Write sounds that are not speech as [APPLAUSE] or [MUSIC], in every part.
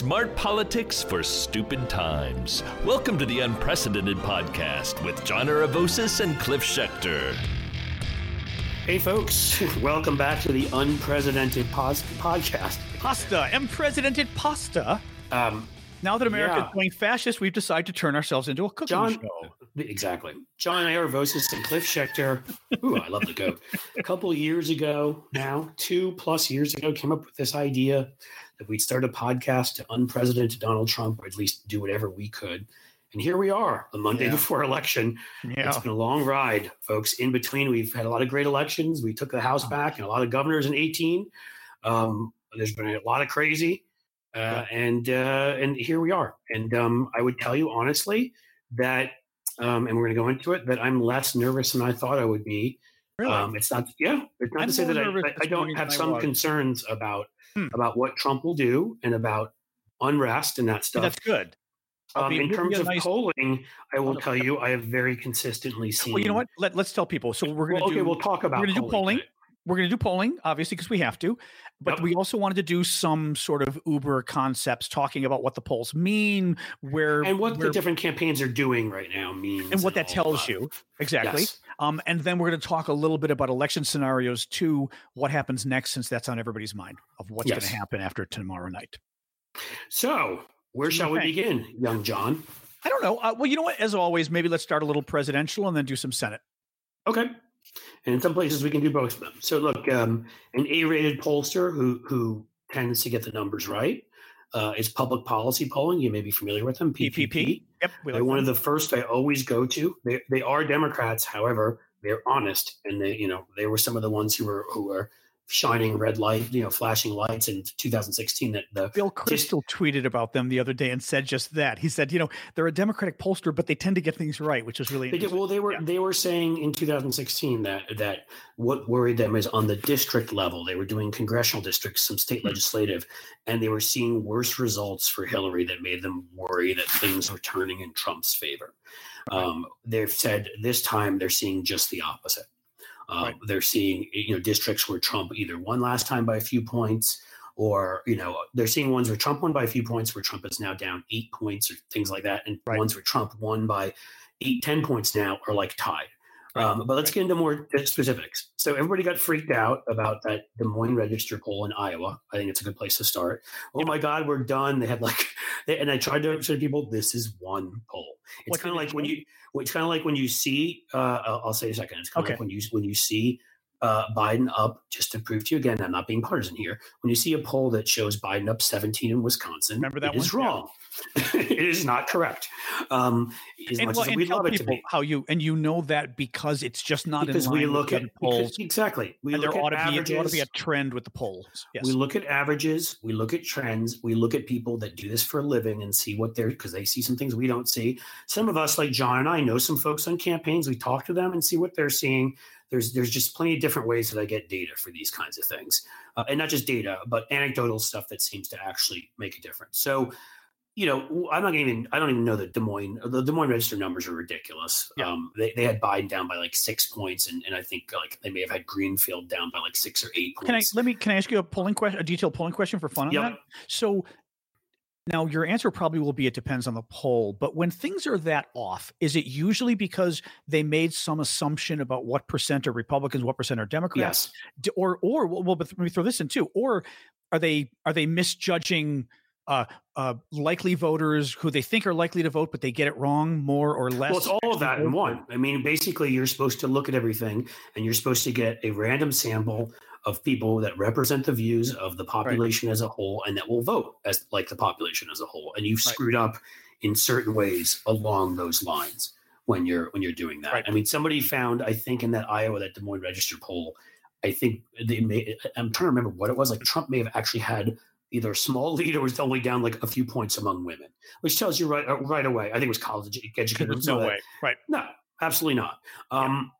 Smart politics for stupid times. Welcome to the Unprecedented Podcast with John Aravosis and Cliff Schecter. Hey, folks, [LAUGHS] welcome back to the Unprecedented pos- Podcast. Pasta, unprecedented pasta. Um, Now that America Yeah. is going fascist, we've decided to turn ourselves into a cooking John, show. [LAUGHS] exactly. John Aravosis and Cliff Schecter. Ooh, I love the goat. A [LAUGHS] couple years ago now, two plus years ago, came up with this idea that we'd start a podcast to unprecedented Donald Trump, or at least do whatever we could. And here we are, the Monday Yeah. before election. Yeah. It's been a long ride, folks. In between, we've had a lot of great elections. We took the House back and a lot of governors in 18. Um, there's been a lot of crazy. Uh, and uh, and here we are. And um, I would tell you honestly that, um, and we're going to go into it, that I'm less nervous than I thought I would be. Really? Um, it's not, yeah, it's not I'm to say that I, I, I don't have some concerns about Hmm. about what Trump will do and about unrest and that stuff. that's good. Um, in terms of nice- polling, I will tell [LAUGHS] you, I have very consistently seen. Well, you know what? Let, let's tell people. So we're going to Well, okay, do. we'll talk about we're going to do polling. We're going to do polling, obviously, because we have to. But Yep. we also wanted to do some sort of Uber concepts, talking about what the polls mean, where and what the different campaigns are doing right now means, and what that tells that. you exactly. Yes. Um, and then we're going to talk a little bit about election scenarios too. What happens next, since that's on everybody's mind of what's going to happen after tomorrow night. So, where What do you shall we begin, young John? I don't know. Uh, well, you know what? As always, maybe let's start a little presidential and then do some Senate. Okay. And in some places, we can do both of them. So, look, um, an A-rated pollster who who tends to get the numbers right uh, is Public Policy Polling. You may be familiar with them. PPP. Yep. We They're like one of the first I always go to. They they are Democrats, however, they're honest, and they you know they were some of the ones who were who were shining red light, you know, flashing lights in 2016. That the Bill Kristol tweeted about them the other day and said just that. He said, you know, they're a Democratic pollster, but they tend to get things right, which is really They did, well, they were Yeah. they were saying in 2016 that that what worried them is on the district level. They were doing congressional districts, some state Hmm. legislative, and they were seeing worse results for Hillary that made them worry that things were turning in Trump's favor. Um, they've said this time they're seeing just the opposite. Uh, Right. They're seeing you know districts where Trump either won last time by a few points. Or you know they're seeing ones where Trump won by a few points, where Trump is now down eight points or things like that, and Right. ones where Trump won by eight, ten points now are like tied. Um, but let's get into more specifics. So everybody got freaked out about that Des Moines Register poll in Iowa. I think it's a good place to start. Oh my God, we're done. They had like, [LAUGHS] they, and I tried to show people this is one poll. It's kind of like when you, it's kind of like when you see. Uh, I'll, I'll say a second. It's kind of Okay. like when you when you see uh, Biden up. Just to prove to you again, I'm not being partisan here. When you see a poll that shows Biden up 17 in Wisconsin, Remember that it is wrong. [LAUGHS] it is not correct. Um, as and, much well, as and we'd tell love it to people be. how you and you know that because it's just not because we look at other because- polls. exactly we and there look at ought to be averages. there ought to be a trend with the polls. Yes. We look at averages, we look at trends, we look at people that do this for a living and see what they're because they see some things we don't see. Some of us, like John and I, know some folks on campaigns. We talk to them and see what they're seeing. There's there's just plenty of different ways that I get data for these kinds of things, uh, and not just data, but anecdotal stuff that seems to actually make a difference. So. You know, I'm not even. I don't even know the Des Moines. The Des Moines Register numbers are ridiculous. Yeah. Um, they, they had Biden down by like six points, and, and I think like they may have had Greenfield down by like six or eight points. can I let me can I ask you a polling question, a detailed polling question for fun on Yep. that? So now your answer probably will be it depends on the poll, but when things are that off, is it usually because they made some assumption about what percent are Republicans, what percent are Democrats? Yes. Or or well, but let me throw this in too. Or are they are they misjudging uh, uh, likely voters who they think are likely to vote, but they get it wrong more or less? Well, it's all of that in one. I mean, basically, you're supposed to look at everything and you're supposed to get a random sample of people that represent the views of the population as a whole and that will vote as like the population as a whole. And you've Right. screwed up in certain ways along those lines when you're when you're doing that. Right. I mean, somebody found, I think, in that Iowa, that Des Moines Register poll, I think they may. I'm trying to remember what it was. Like Trump may have actually had either a small [LAUGHS] lead or was only down like a few points among women, which tells you right uh, right away. I think it was college educated. No way, right? No, absolutely not. Um,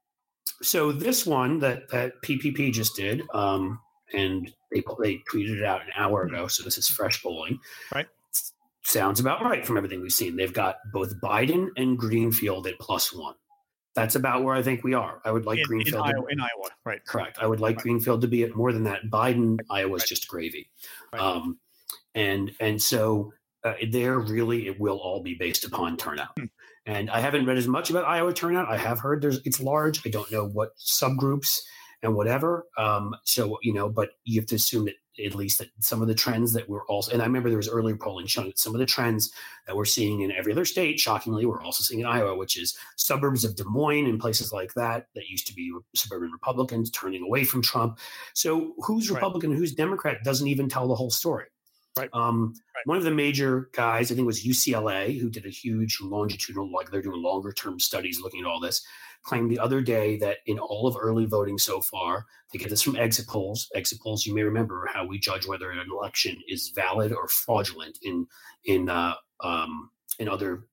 So this one that that PPP just did, um, and they they tweeted it out an hour ago. So this is fresh polling. Right. Sounds about right from everything we've seen. They've got both Biden and Greenfield at plus one. That's about where I think we are. I would like in, in Greenfield. to- Iowa, in Iowa, right? Correct. I would like Right. Greenfield to be at more than that. Biden, Iowa's Right. just gravy. Right. Um, and and so uh, there really it will all be based upon turnout. And I haven't read as much about Iowa turnout. I have heard there's it's large. I don't know what subgroups and whatever. Um, so you know, but you have to assume that at least that some of the trends that we're also and I remember there was earlier polling showing that some of the trends that we're seeing in every other state, shockingly, we're also seeing in Iowa, which is suburbs of Des Moines and places like that that used to be suburban Republicans turning away from Trump. So who's Republican, right. who's Democrat doesn't even tell the whole story. Right. Um, right. One of the major guys, I think, was UCLA, who did a huge longitudinal, like they're doing longer term studies looking at all this claimed the other day that in all of early voting so far, they get this from exit polls. Exit polls, you may remember how we judge whether an election is valid or fraudulent in in uh, um, in other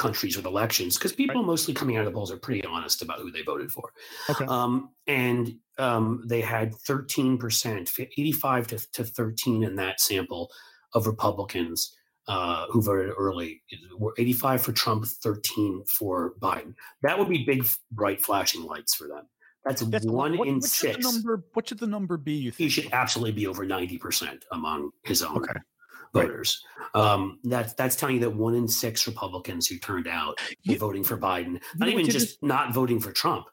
countries with elections because people right. mostly coming out of the polls are pretty honest about who they voted for. Okay. Um, and um, they had 13%, 85 to, to 13 in that sample of Republicans uh, who voted early were 85 for Trump, 13 for Biden. That would be big, bright, flashing lights for them. That's, That's one what, in what six. Should number, what should the number be? You think he should absolutely be over 90 percent among his own okay. Voters. Right. Um, that's that's telling you that one in six Republicans who turned out were voting for Biden. Not even just, just not voting for Trump,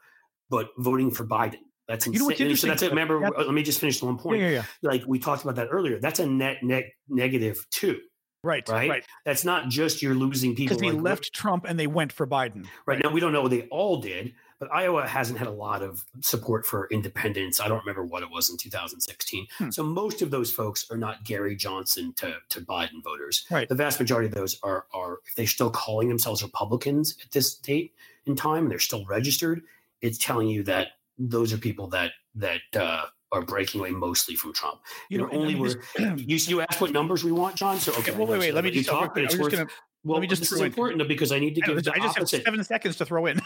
but voting for Biden. That's insane. You know so that's it. Remember, let me just finish the one point. Yeah, yeah, yeah. Like we talked about that earlier. That's a net net negative too. Right, right, right. That's not just you're losing people because they like, left Trump and they went for Biden. Right. right now, we don't know what they all did, but Iowa hasn't had a lot of support for independence. I don't remember what it was in 2016. Hmm. So most of those folks are not Gary Johnson to, to Biden voters. Right. The vast majority of those are are if they're still calling themselves Republicans at this date in time and they're still registered, it's telling you that those are people that that uh, are breaking away mostly from Trump. You know, only were [CLEARS THROAT] you, you asked what numbers we want, John. So okay, well, wait, wait, let me just talk. It's worth, gonna, well, let me just this is important in. because I need to give. I, I just opposite. have seven seconds to throw in.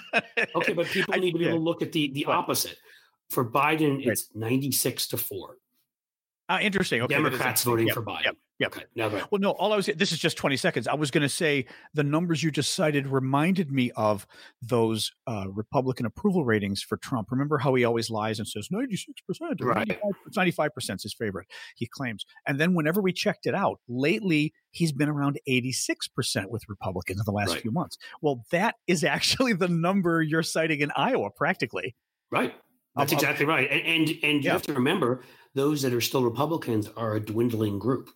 okay, but people [LAUGHS] need to be able to look at the the opposite. For Biden, it's ninety six to four. Uh, interesting. Okay, Democrats voting yep, for Biden. Yep. Yep. Okay. Now Well, no, all I was this is just 20 seconds. I was going to say the numbers you just cited reminded me of those uh, Republican approval ratings for Trump. Remember how he always lies and says 96%, right. 95, percent is his favorite, he claims. And then whenever we checked it out, lately he's been around 86% with Republicans in the last right. few months. Well, that is [LAUGHS] actually the number you're citing in Iowa practically. Right. That's um, exactly right. And and, and you have to remember those that are still Republicans are a dwindling group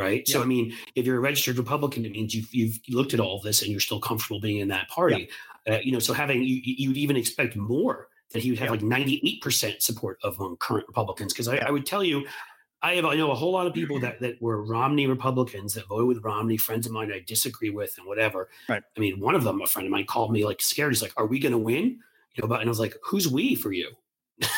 right? So I mean, if you're a registered Republican, it means you've you've looked at all of this and you're still comfortable being in that party. Uh, you know, so having you you'd even expect more that he would have like 98 percent support among current Republicans. Because I, I, would tell you, I have I know a whole lot of people [CLEARS THROAT] that that were Romney Republicans that voted with Romney, friends of mine I disagree with and whatever. Right. I mean, one of them, a friend of mine, called me like scared. He's like, "Are we going to win?" You know, but and I was like, "Who's we for you?"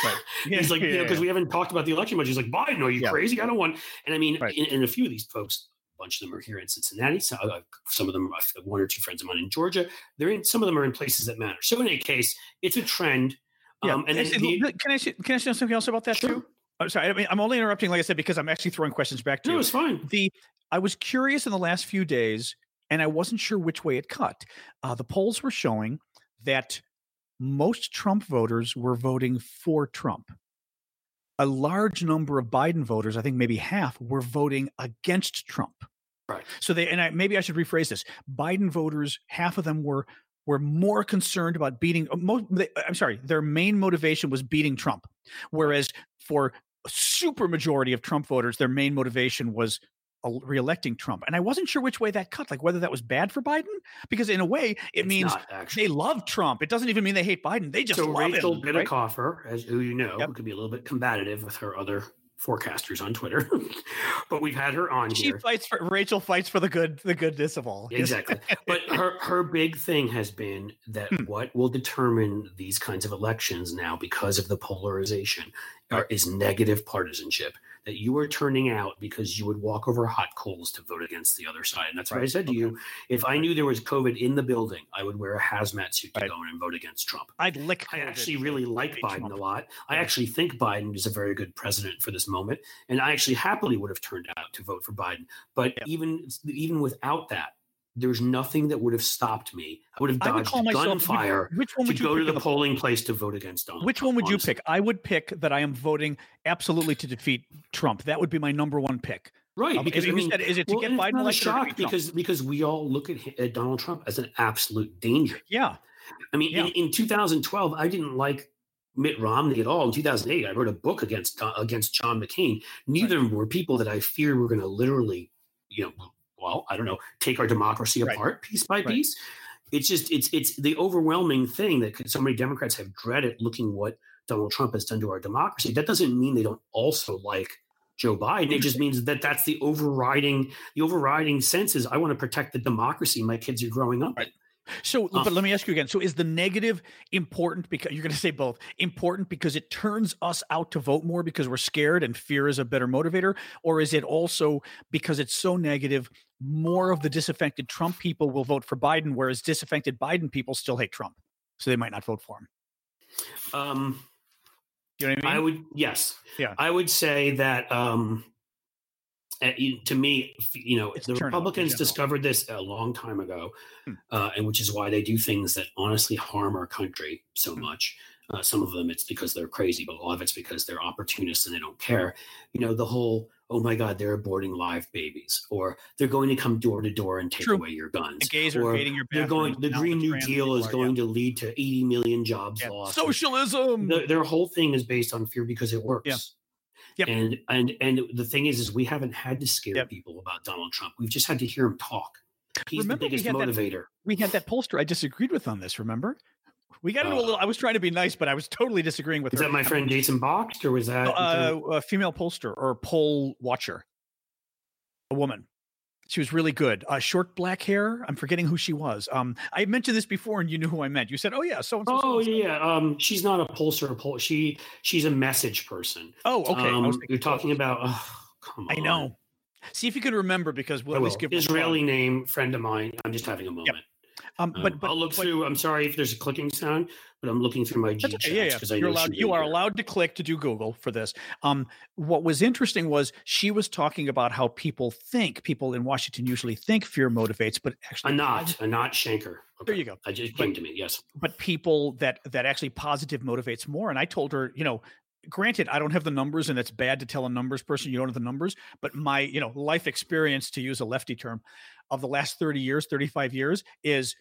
Right. [LAUGHS] He's like, yeah, you know, because yeah. we haven't talked about the election much. He's like, Biden, are you yeah. crazy? I don't want. And I mean, right. a few of these folks, a bunch of them are here in Cincinnati. So, uh, some of them, are one or two friends of mine in Georgia. They're in. Some of them are in places that matter. So in any case, it's a trend. Yeah. Um, and can, the, can I can I say something else about that sure. too? I'm sorry. I mean, I'm only interrupting, like I said, because I'm actually throwing questions back to no, you. it's fine. The I was curious in the last few days, and I wasn't sure which way it cut. Uh, the polls were showing that most Trump voters were voting for Trump a large number of Biden voters, I think maybe half, were voting against Trump. Right. So they and I, maybe I should rephrase this: Biden voters, half of them were were more concerned about beating. Uh, most, they, I'm sorry, their main motivation was beating Trump, whereas for a super majority of Trump voters, their main motivation was reelecting Trump. And I wasn't sure which way that cut, like whether that was bad for Biden, because in a way it it's means they love Trump. It doesn't even mean they hate Biden. They just so love Rachel him. Bitecofer, right? as who you know, yep. could be a little bit combative with her other forecasters on Twitter, [LAUGHS] but we've had her on she here. fights for Rachel fights for the good, the goodness of all. Exactly. but her [LAUGHS] her big thing has been that hmm. what will determine these kinds of elections now, because of the polarization, are, is negative partisanship that you were turning out because you would walk over hot coals to vote against the other side. And that's right. what I said to okay. you. If I knew there was COVID in the building, I would wear a hazmat suit to right. go in and vote against Trump. I'd lick. I actually really like Biden Trump. a lot. I actually think Biden is a very good president for this moment, and I actually happily would have turned out to vote for Biden. But yeah. even even without that, there's nothing that would have stopped me. I would have dodged would gunfire which, which one would to go to the polling place to vote against Donald. Which Trump, one would honestly. you pick? I would pick that I am voting absolutely to defeat Trump. That would be my number one pick. Right, um, because I mean, said, is it to well, get Biden elected? Shock because because we all look at, at, Donald Trump as an absolute danger. Yeah, I mean, yeah. In, in 2012, I didn't like Mitt Romney at all. In 2008, I wrote a book against uh, against John McCain. Neither right. were people that I feared were going to literally, you know, well, I don't know, take our democracy right. apart piece by right. piece. It's just it's it's the overwhelming thing that so many Democrats have dreaded looking what Donald Trump has done to our democracy. That doesn't mean they don't also like Joe Biden. It just means that that's the overriding the overriding sense is I want to protect the democracy my kids are growing up in. So, but let me ask you again. So, is the negative important because you're going to say both important because it turns us out to vote more because we're scared and fear is a better motivator? Or is it also because it's so negative, more of the disaffected Trump people will vote for Biden, whereas disaffected Biden people still hate Trump? So they might not vote for him. Um, you know what I mean? I would, yes. Yeah. I would say that, um, to me, you know, it's the Republicans discovered this a long time ago, hmm. uh, and which is why they do things that honestly harm our country so hmm. much. Uh, some of them it's because they're crazy, but a lot of it's because they're opportunists and they don't care. You know, the whole oh my God, they're aborting live babies, or they're going to come door to door and take True. away your guns. The gays are invading your They're going. The Green New Deal is going yeah. to lead to 80 million jobs yeah. lost. Socialism. The, their whole thing is based on fear because it works. Yeah. Yep. And and and the thing is, is we haven't had to scare yep. people about Donald Trump. We've just had to hear him talk. He's remember the biggest we motivator. That, we had that pollster I disagreed with on this. Remember? We got into uh, a little. I was trying to be nice, but I was totally disagreeing with. Is her. that my friend Jason Box, or was that uh, a female pollster or poll watcher? A woman. She was really good. Uh, short black hair. I'm forgetting who she was. Um, I mentioned this before, and you knew who I meant. You said, "Oh yeah, so and so." Oh yeah, um, she's not a pollster. A poll. She she's a message person. Oh okay. Um, you're talking about. Oh, come on. I know. See if you can remember because we'll always give Israeli name friend of mine. I'm just having a moment. Yep. Um, but, but I'll look but, through. I'm sorry if there's a clicking sound, but I'm looking through my G okay, yeah, yeah. You're allowed, you are allowed to click to do Google for this. Um, what was interesting was she was talking about how people think. People in Washington usually think fear motivates, but actually, Anat, Anat Shenker. Okay. There you go. I just came to me. Yes, but people that that actually positive motivates more. And I told her, you know, granted i don't have the numbers and it's bad to tell a numbers person you don't have the numbers but my you know life experience to use a lefty term of the last 30 years 35 years is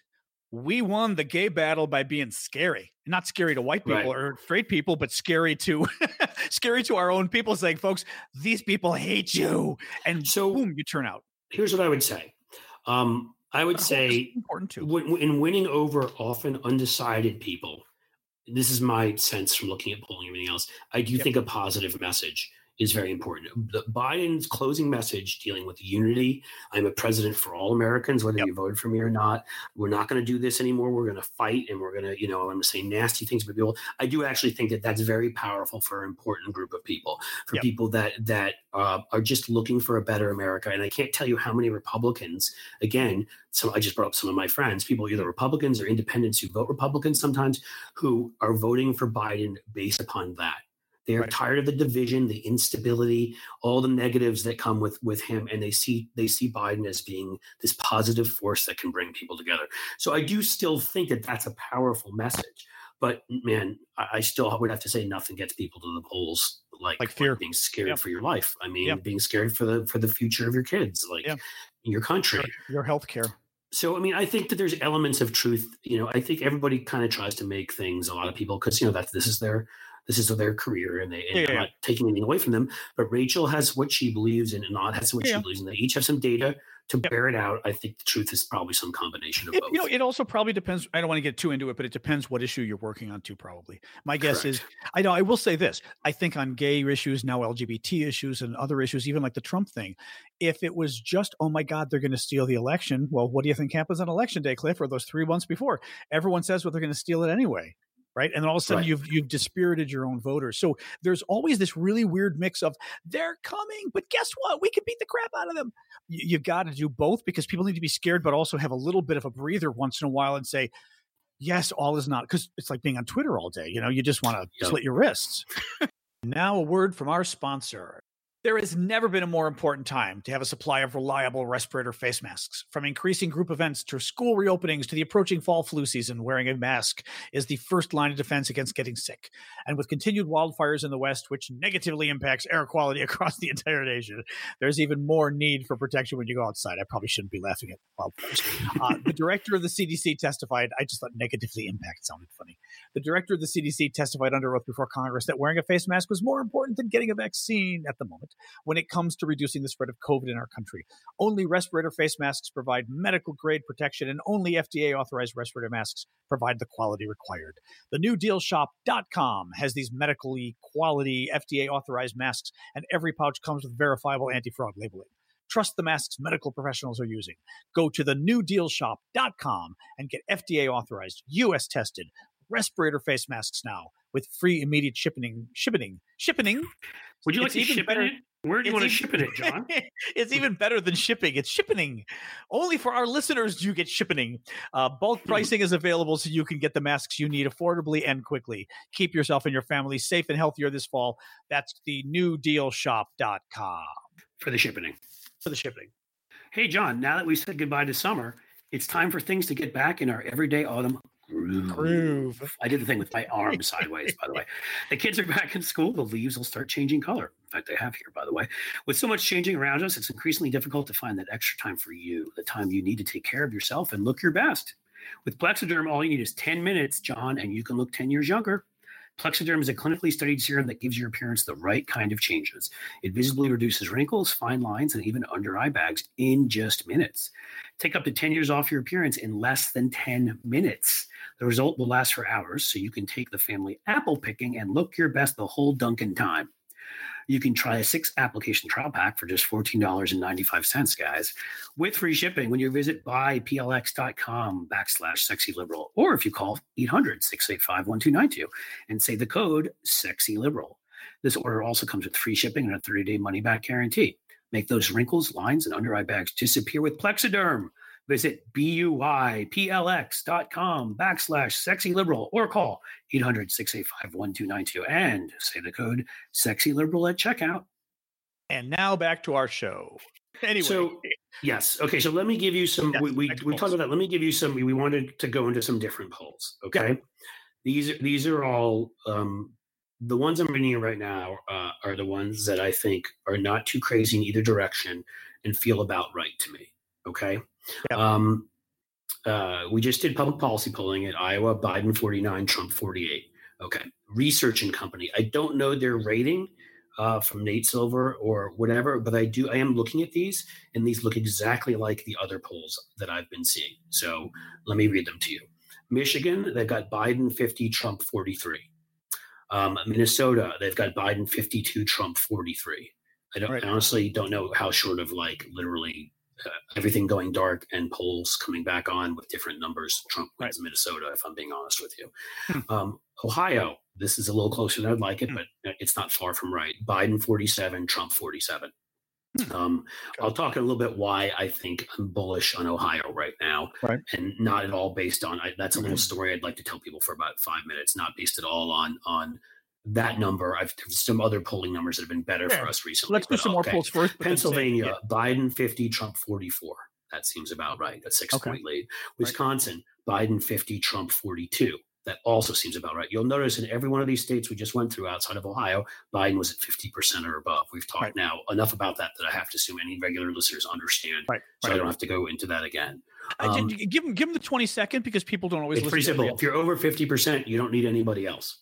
we won the gay battle by being scary. Not scary to white people right. or straight people but scary to [LAUGHS] scary to our own people saying folks these people hate you and so boom you turn out. here's what i would say. Um, i would say important too. in winning over often undecided people this is my sense from looking at polling and everything else i do yep. think a positive message is very important. The Biden's closing message dealing with unity. I'm a president for all Americans, whether yep. you voted for me or not. We're not going to do this anymore. We're going to fight and we're going to, you know, I'm going to say nasty things to people. I do actually think that that's very powerful for an important group of people, for yep. people that that uh, are just looking for a better America. And I can't tell you how many Republicans, again, so I just brought up some of my friends, people either Republicans or independents who vote Republicans sometimes, who are voting for Biden based upon that they're right. tired of the division, the instability, all the negatives that come with with him, and they see they see Biden as being this positive force that can bring people together. So I do still think that that's a powerful message. But man, I, I still would have to say nothing gets people to the polls like, like fear, like being scared yep. for your life. I mean, yep. being scared for the for the future of your kids, like yep. your country, your, your health care. So, I mean, I think that there's elements of truth. You know, I think everybody kind of tries to make things. A lot of people, because you know that this is their this is their career and they and yeah, I'm not taking anything away from them. But Rachel has what she believes in and Anat has what yeah. she believes in. They each have some data to yep. bear it out. I think the truth is probably some combination of it, both. You know, it also probably depends. I don't want to get too into it, but it depends what issue you're working on too, probably. My guess Correct. is I know I will say this. I think on gay issues, now LGBT issues and other issues, even like the Trump thing, if it was just, oh my God, they're going to steal the election, well, what do you think happens on election day, Cliff, or those three months before? Everyone says well, they're going to steal it anyway right? And then all of a sudden right. you've you've dispirited your own voters. So there's always this really weird mix of they're coming, but guess what? We can beat the crap out of them. You, you've got to do both because people need to be scared, but also have a little bit of a breather once in a while and say, yes, all is not because it's like being on Twitter all day. You know, you just want to yep. slit your wrists. now a word from our sponsor. There has never been a more important time to have a supply of reliable respirator face masks. From increasing group events to school reopenings to the approaching fall flu season, wearing a mask is the first line of defense against getting sick. And with continued wildfires in the West, which negatively impacts air quality [LAUGHS] across the entire nation, there's even more need for protection when you go outside. I probably shouldn't be laughing at wildfires. Uh, the director of the CDC testified, I just thought negatively impact sounded funny. The director of the CDC testified under oath before Congress that wearing a face mask was more important than getting a vaccine at the moment when it comes to reducing the spread of COVID in our country. Only respirator face masks provide medical grade protection, and only FDA authorized respirator masks provide the quality required. The newdealshop.com has these medically quality FDA authorized masks, and every pouch comes with verifiable anti fraud labeling. Trust the masks medical professionals are using. Go to the newdealshop.com and get FDA authorized, US tested respirator face masks now with free immediate shipping. Shipping. Shipping. Would you like to ship better, it? Where do you want to ship it, John? [LAUGHS] it's even better than shipping. It's shipping. Only for our listeners do you get shipping. Uh, bulk hmm. pricing is available so you can get the masks you need affordably and quickly. Keep yourself and your family safe and healthier this fall. That's the newdealshop.com. For the shipping. For the shipping. Hey, John, now that we've said goodbye to summer, it's time for things to get back in our everyday autumn groove. groove. I did the thing with my arm sideways, by the way. [LAUGHS] The kids are back in school. The leaves will start changing color. In fact, they have here, by the way. With so much changing around us, it's increasingly difficult to find that extra time for you, the time you need to take care of yourself and look your best. With Plexaderm, all you need is 10 minutes, John, and you can look 10 years younger. Plexaderm is a clinically studied serum that gives your appearance the right kind of changes. It visibly reduces wrinkles, fine lines, and even under eye bags in just minutes. Take up to 10 years off your appearance in less than 10 minutes. The result will last for hours, so you can take the family apple picking and look your best the whole Duncan time. You can try a six application trial pack for just $14.95, guys, with free shipping when you visit buyplx.com backslash sexy liberal, or if you call 800 685 1292 and say the code sexy liberal. This order also comes with free shipping and a 30 day money back guarantee. Make those wrinkles, lines, and under eye bags disappear with Plexaderm. Visit buyplx.com backslash sexy liberal or call 800 685 1292 and say the code sexy liberal at checkout. And now back to our show. Anyway. So, yes. Okay. So let me give you some. Yes, we, we, we talked about that. Let me give you some. We wanted to go into some different polls. Okay. These, these are all um, the ones I'm reading right now uh, are the ones that I think are not too crazy in either direction and feel about right to me. Okay. Yep. Um, uh, we just did public policy polling at Iowa, Biden 49, Trump 48. Okay. Research and Company. I don't know their rating uh, from Nate Silver or whatever, but I do. I am looking at these, and these look exactly like the other polls that I've been seeing. So let me read them to you. Michigan, they've got Biden 50, Trump 43. Um, Minnesota, they've got Biden 52, Trump 43. I don't right. I honestly don't know how short of like literally everything going dark and polls coming back on with different numbers. Trump wins right. Minnesota, if I'm being honest with you. Hmm. Um, Ohio, this is a little closer than I'd like it, hmm. but it's not far from right. Biden 47, Trump 47. Hmm. Um, I'll talk a little bit why I think I'm bullish on Ohio right now, right. and not at all based on. I, that's a little story I'd like to tell people for about five minutes, not based at all on on that number. I've some other polling numbers that have been better for us recently. Let's do some okay. more polls first. Pennsylvania, yeah. Biden 50, Trump 44. That seems about right. A six okay. point lead. Wisconsin, right. Biden 50, Trump 42. That also seems about right. You'll notice in every one of these states we just went through outside of Ohio, Biden was at 50% or above. We've talked right. now enough about that that I have to assume any regular listeners understand. Right. So right. I don't have to go into that again. Um, give them give them the 20 second because people don't always it's pretty simple. If you're over 50%, you don't need anybody else.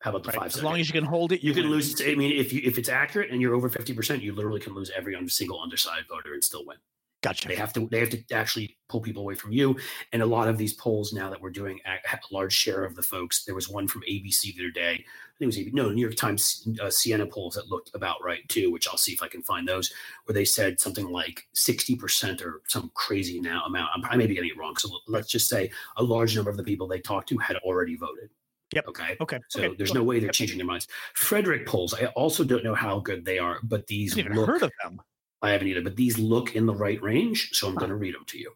How about the right. five? As long as you can hold it, you, you can win. lose. I mean, if you if it's accurate and you're over fifty percent, you literally can lose every single underside voter and still win. Gotcha. They have to they have to actually pull people away from you. And a lot of these polls now that we're doing a large share of the folks. There was one from ABC the other day. I think it was ABC, no New York Times uh, Siena polls that looked about right too. Which I'll see if I can find those where they said something like sixty percent or some crazy now amount. I'm, I may be getting it wrong. So let's just say a large number of the people they talked to had already voted. Yep. Okay. Okay. So okay. there's no way they're yep. changing their minds. Frederick polls. I also don't know how good they are, but these I look, heard of them. I haven't either, but these look in the right range, so I'm huh. going to read them to you.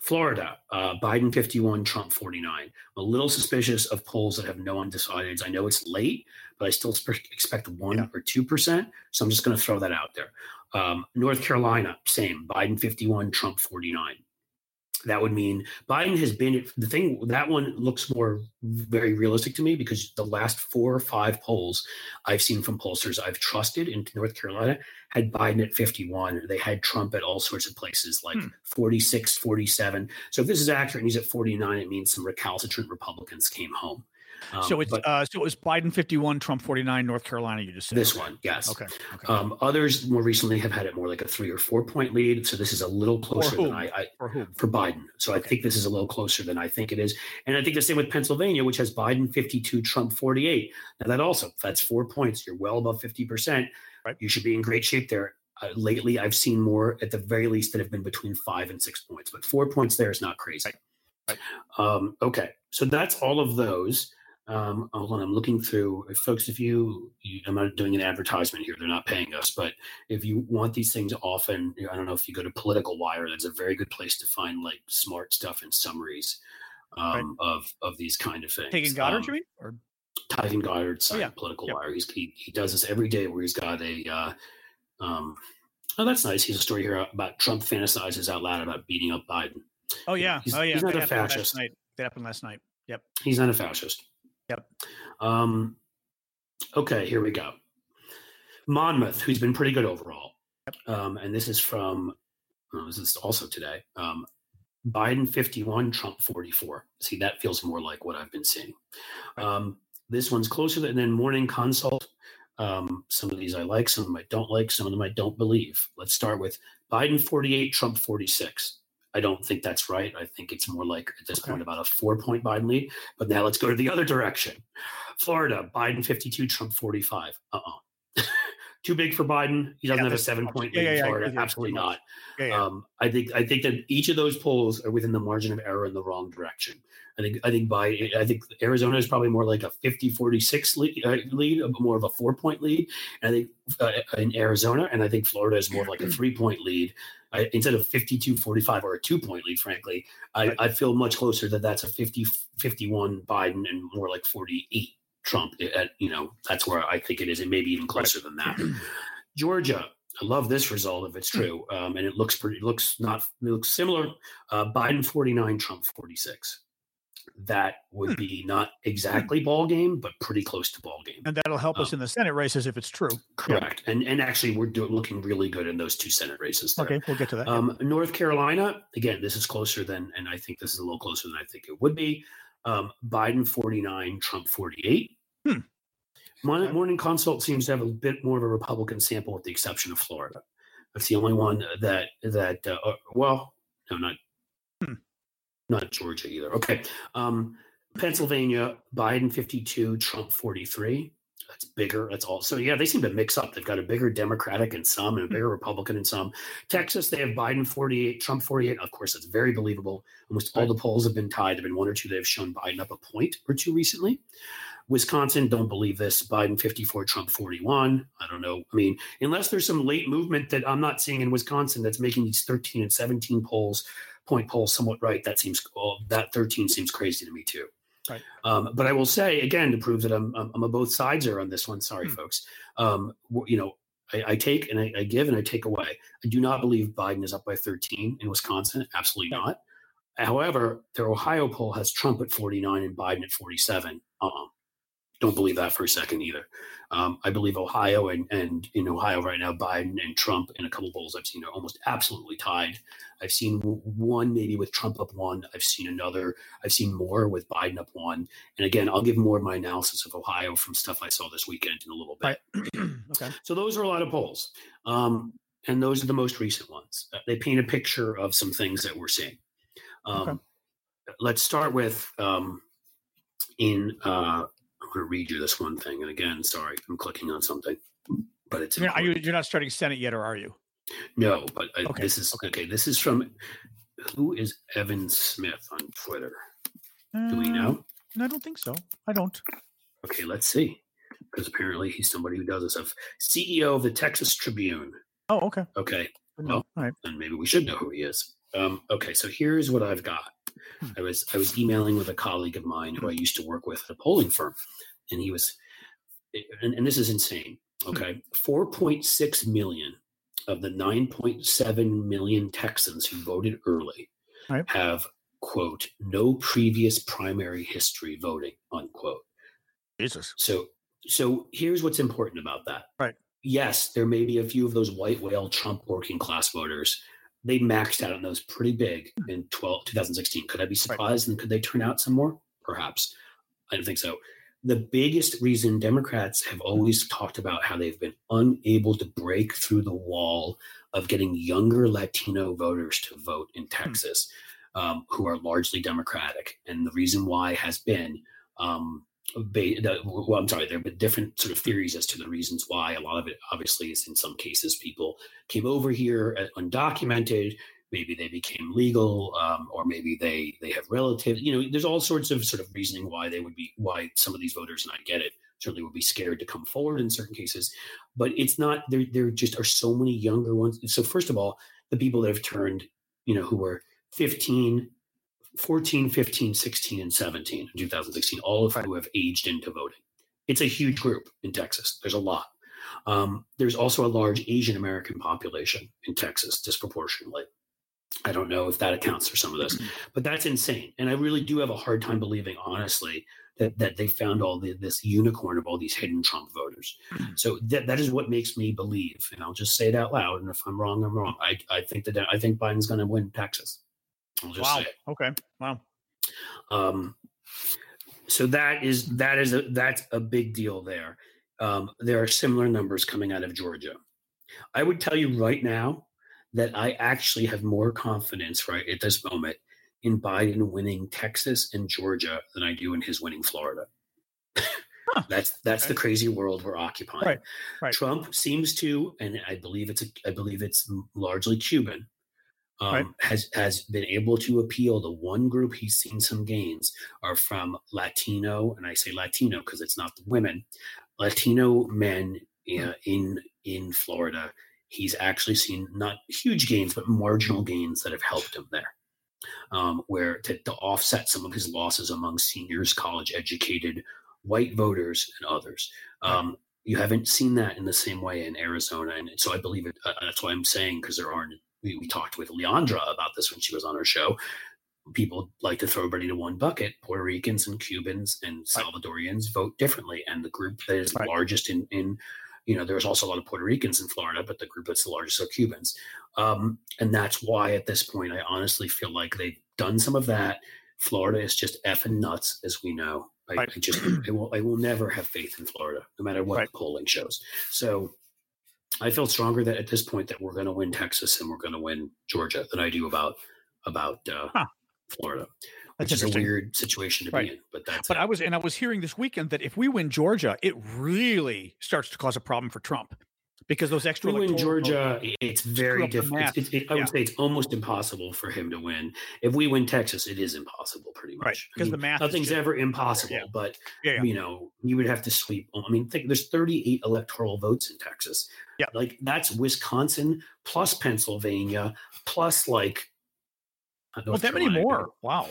Florida, uh, Biden 51, Trump 49. I'm a little suspicious of polls that have no undecideds. I know it's late, but I still expect one yeah. or two percent. So I'm just going to throw that out there. Um, North Carolina, same. Biden 51, Trump 49 that would mean Biden has been the thing that one looks more very realistic to me because the last four or five polls I've seen from pollsters I've trusted in North Carolina had Biden at 51. They had Trump at all sorts of places like hmm. 46, 47. So if this is accurate and he's at 49, it means some recalcitrant Republicans came home. Um, so it's but, uh, so it was Biden 51, Trump 49, North Carolina. You just said this one, yes. Okay. okay. Um, others more recently have had it more like a three or four point lead. So this is a little closer than I, I for, for Biden. So okay. I think this is a little closer than I think it is. And I think the same with Pennsylvania, which has Biden 52, Trump 48. Now that also that's four points. You're well above 50 percent. Right. You should be in great shape there. Uh, lately, I've seen more at the very least that have been between five and six points, but four points there is not crazy. Right. Right. Um, okay, so that's all of those. Um, hold on, I'm looking through, if folks. If you, you, I'm not doing an advertisement here; they're not paying us. But if you want these things, often I don't know if you go to Political Wire, that's a very good place to find like smart stuff and summaries um, right. of of these kind of things. Taegan Goddard, um, you mean? Or Taegan Goddard's oh, yeah. Political yep. Wire. He's, he he does this every day, where he's got a. Uh, um, oh, that's nice. He's a story here about Trump fantasizes out loud about beating up Biden. Oh yeah, he's, oh yeah. He's not that a fascist. That happened last night. Yep. He's not a fascist. Yep. Um, okay, here we go. Monmouth, who's been pretty good overall. Yep. Um, and this is from, oh, this is also today. Um, Biden 51, Trump 44. See, that feels more like what I've been seeing. Um, this one's closer than then Morning Consult. Um, some of these I like, some of them I don't like, some of them I don't believe. Let's start with Biden 48, Trump 46. I don't think that's right. I think it's more like at this okay. point about a four point Biden lead. But now let's go to the other direction. Florida, Biden 52, Trump 45. Uh uh-uh. uh Too big for Biden. He doesn't yeah, have a seven point lead yeah, yeah, in Florida. Absolutely not. Um, I think I think that each of those polls are within the margin of error in the wrong direction. I think I think by I think Arizona is probably more like a 50-46 lead, uh, lead more of a four point lead. And I think uh, in Arizona, and I think Florida is more like a three point lead. I, instead of 52 45 or a two point lead, frankly, I, I feel much closer that that's a 50 51 Biden and more like 48 Trump. At, you know, that's where I think it is, It may be even closer than that. [CLEARS THROAT] Georgia, I love this result if it's hmm. true, um, and it looks pretty. It looks not. It looks similar. Uh, Biden 49, Trump 46 that would hmm. be not hmm. exactly ball game, but pretty close to ball game. And that'll help um, us in the Senate races if it's true. Correct. Yeah. And and actually, we're do, looking really good in those two Senate races. There. Okay, we'll get to that. Um, North Carolina, again, this is closer than, and I think this is a little closer than I think it would be. Um, Biden 49, Trump 48. Hmm. Morning, Morning Consult seems to have a bit more of a Republican sample, with the exception of Florida. That's the only one that that uh, well, no, not not Georgia either. Okay. Um, Pennsylvania, Biden 52, Trump 43. That's bigger. That's all. So, yeah, they seem to mix up. They've got a bigger Democratic in some and a bigger hmm. Republican in some. Texas, they have Biden 48, Trump 48. Of course, that's very believable. Almost all the polls have been tied. There have been one or two that have shown Biden up a point or two recently. Wisconsin, don't believe this. Biden 54, Trump 41. I don't know. I mean, unless there's some late movement that I'm not seeing in Wisconsin that's making these 13 and 17 polls point polls somewhat right. That seems well, that 13 seems crazy to me too. Right. Um, but I will say again to prove that I'm I'm, a both sides are on this one. Sorry, mm. folks. Um, you know, I, I take and I, I, give and I take away. I do not believe Biden is up by 13 in Wisconsin. Absolutely not. However, their Ohio poll has Trump at 49 and Biden at 47. Uh-uh don't believe that for a second either. Um, I believe Ohio and, and in Ohio right now, Biden and Trump in a couple polls I've seen are almost absolutely tied. I've seen one maybe with Trump up one. I've seen another. I've seen more with Biden up one. And again, I'll give more of my analysis of Ohio from stuff I saw this weekend in a little bit. [CLEARS THROAT] okay. So those are a lot of polls. Um, and those are the most recent ones. Uh, they paint a picture of some things that we're seeing. Um, okay. Let's start with um, in uh, going to read you this one thing. And again, sorry, I'm clicking on something, but it's. Are you, you're not starting Senate yet, or are you? No, but I, okay. this is okay. okay. This is from who is Evan Smith on Twitter? Do we know? Uh, I don't think so. I don't. Okay, let's see. Because apparently he's somebody who does this stuff. CEO of the Texas Tribune. Oh, okay. Okay. Well, All right. then maybe we should know who he is. Um, okay, so here's what I've got. I was I was emailing with a colleague of mine who I used to work with at a polling firm, and he was and, and this is insane. Hmm. Okay, four point six million of the nine point seven million Texans who voted early right. have quote no previous primary history voting unquote. Jesus. So so here's what's important about that. Right. Yes, there may be a few of those white whale Trump working class voters. They maxed out on those pretty big hmm. in 12, 2016. Could I be surprised right. and could they turn out some more? Perhaps. I don't think so. The biggest reason Democrats have always talked about how they've been unable to break through the wall of getting younger Latino voters to vote in hmm. Texas, um, who are largely Democratic. And the reason why has been um, well, I'm sorry, there have been different sort of theories as to the reasons why. A lot of it, obviously, is in some cases people came over here uh, undocumented. Maybe they became legal, um, or maybe they they have relatives. You know, there's all sorts of sort of reasoning why they would be why some of these voters, and I get it, certainly would be scared to come forward in certain cases. But it's not. There there just are so many younger ones. So first of all, the people that have turned, you know, who were 15, 14, 15, 16, and 17 in 2016, all of who have aged into voting. It's a huge group in Texas. There's a lot. Um, there's also a large Asian American population in Texas, disproportionately. I don't know if that accounts for some of this, but that's insane. And I really do have a hard time believing, honestly, that, that they found all the, this unicorn of all these hidden Trump voters. So that, that is what makes me believe. And I'll just say it out loud. And if I'm wrong, I'm wrong. I, I think that I think Biden's going to win Texas wow. Okay. Wow. Um, so that is that is a that's a big deal there. Um, there are similar numbers coming out of Georgia. I would tell you right now that I actually have more confidence right at this moment in Biden winning Texas and Georgia than I do in his winning Florida. Huh. [LAUGHS] That's that's okay. the crazy world we're occupying. Right, right. Trump seems to, and I believe it's a, I believe it's largely Cuban, um, right. has has been able to appeal. The one group he's seen some gains are from Latino, and I say Latino because it's not the women, Latino men uh, in in Florida. He's actually seen not huge gains, but marginal gains that have helped him there. Um, where to, to offset some of his losses among seniors, college educated white voters, and others. Um, you haven't seen that in the same way in Arizona, and so I believe it. Uh, that's why I'm saying because there aren't we, we talked with Leandra about this when she was on our show. People like to throw everybody into one bucket. Puerto Ricans and Cubans and Salvadorians right. vote differently, and the group that is right. largest in in you know there's also a lot of Puerto Ricans in Florida, but the group that's the largest are Cubans, um, and that's why at this point I honestly feel like they've done some of that. Florida is just effing nuts, as we know. I, right. I just I will I will never have faith in Florida, no matter what polling shows. So I feel stronger that at this point that we're going to win Texas and we're going to win Georgia than I do about about uh, huh. Florida. That's which is a weird situation to right. be in, but that's. But it. I was and I was hearing this weekend that if we win Georgia, it really starts to cause a problem for Trump because those extra. If we win Georgia, it's very difficult. It, it, I would say it's almost impossible for him to win. If we win Texas, it is impossible, pretty much. Right, because I mean, the math. Nothing's ever impossible, yeah. but yeah, yeah. you know, you would have to sweep. I mean, think there's 38 electoral votes in Texas. Yeah, like that's Wisconsin plus Pennsylvania plus like. Well, that many more. Wow.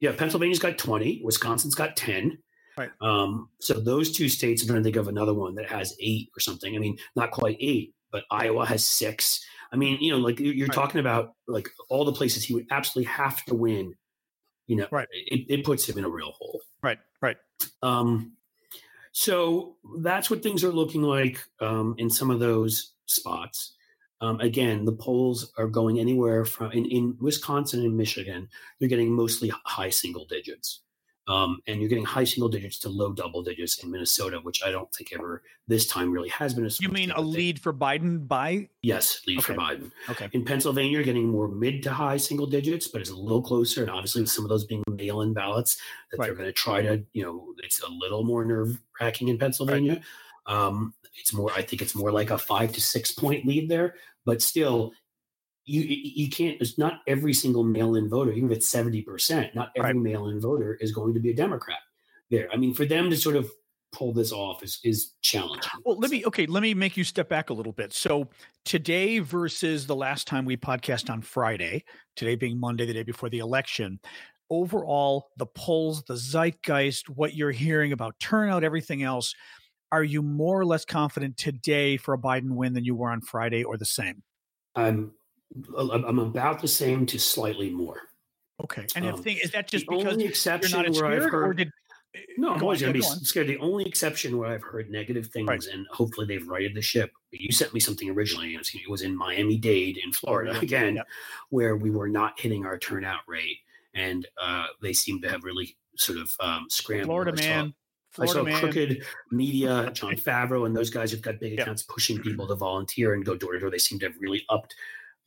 Yeah, Pennsylvania's got 20. Wisconsin's got 10. Right. Um, so those two states, I'm trying to think of another one that has eight or something. I mean, not quite eight, but Iowa has six. I mean, you know, like you're right. talking about like all the places he would absolutely have to win. You know, right. It, it puts him in a real hole. Right. Right. Um, so that's what things are looking like um, in some of those spots. Um, again, the polls are going anywhere from in, in Wisconsin and Michigan, they're getting mostly high single digits. Um, and you're getting high single digits to low double digits in Minnesota, which I don't think ever this time really has been a. You mean a lead for Biden by? Yes, lead okay. for Biden. Okay. In Pennsylvania, you're getting more mid to high single digits, but it's a little closer. And obviously, with some of those being mail-in ballots, that right. they're going to try to, you know, it's a little more nerve-wracking in Pennsylvania. Right. Um, it's more. I think it's more like a five to six point lead there, but still, you you can't it's not every single mail-in voter even if it's 70% not every right. mail-in voter is going to be a democrat there i mean for them to sort of pull this off is is challenging well let me okay let me make you step back a little bit so today versus the last time we podcast on friday today being monday the day before the election overall the polls the zeitgeist what you're hearing about turnout everything else are you more or less confident today for a Biden win than you were on Friday, or the same? I'm I'm about the same to slightly more. Okay, and um, the thing is that just the because only exception you're not where I've heard, did, no, I'm always going to be on. scared. The only exception where I've heard negative things, right. and hopefully they've righted the ship. You sent me something originally. It was in Miami Dade in Florida [LAUGHS] again, where we were not hitting our turnout rate, and uh, they seem to have really sort of um, scrambled. Florida man. Florida I saw man. crooked media, [LAUGHS] Jon Favreau, and those guys who've got big accounts pushing people to volunteer and go door to door. They seem to have really upped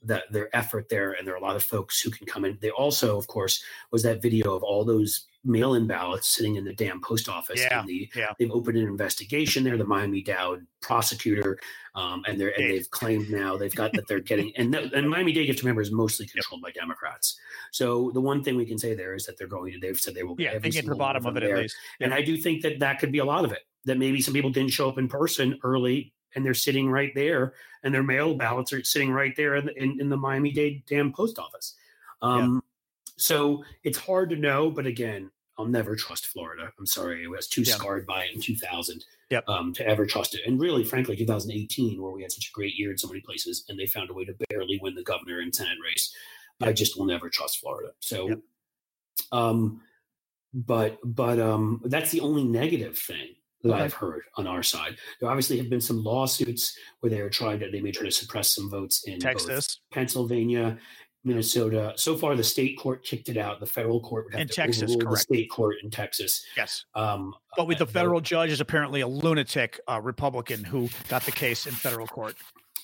that their effort there, and there are a lot of folks who can come in. They also, of course, was that video of all those mail-in ballots sitting in the damn post office. Yeah, the, yeah. They've opened an investigation there. The Miami Dade prosecutor, um, and they're and they've claimed now they've got that they're getting and and Miami Dade, you have to remember, is mostly controlled yep. by Democrats. So the one thing we can say there is that they're going to. They've said they will. Yeah, they get to the bottom of it there. at least. Yep. And I do think that that could be a lot of it. That maybe some people didn't show up in person early and they're sitting right there, and their mail ballots are sitting right there in, in, in the Miami Dade damn post office. Um, yeah. So it's hard to know, but again, I'll never trust Florida. I'm sorry, I was too yeah. scarred by it in 2000 yep. um, to ever trust it. And really, frankly, 2018, where we had such a great year in so many places, and they found a way to barely win the governor and senate race. Yep. I just will never trust Florida. So, yep. um, but but um, that's the only negative thing that. I've heard on our side. There obviously have been some lawsuits where they are trying to they may try to suppress some votes in Texas, Pennsylvania, Minnesota. So far, the state court kicked it out. The federal court would have in to Texas, overrule correct. the state court in Texas. Yes, um, but with the federal judge is apparently a lunatic uh, Republican who got the case in federal court.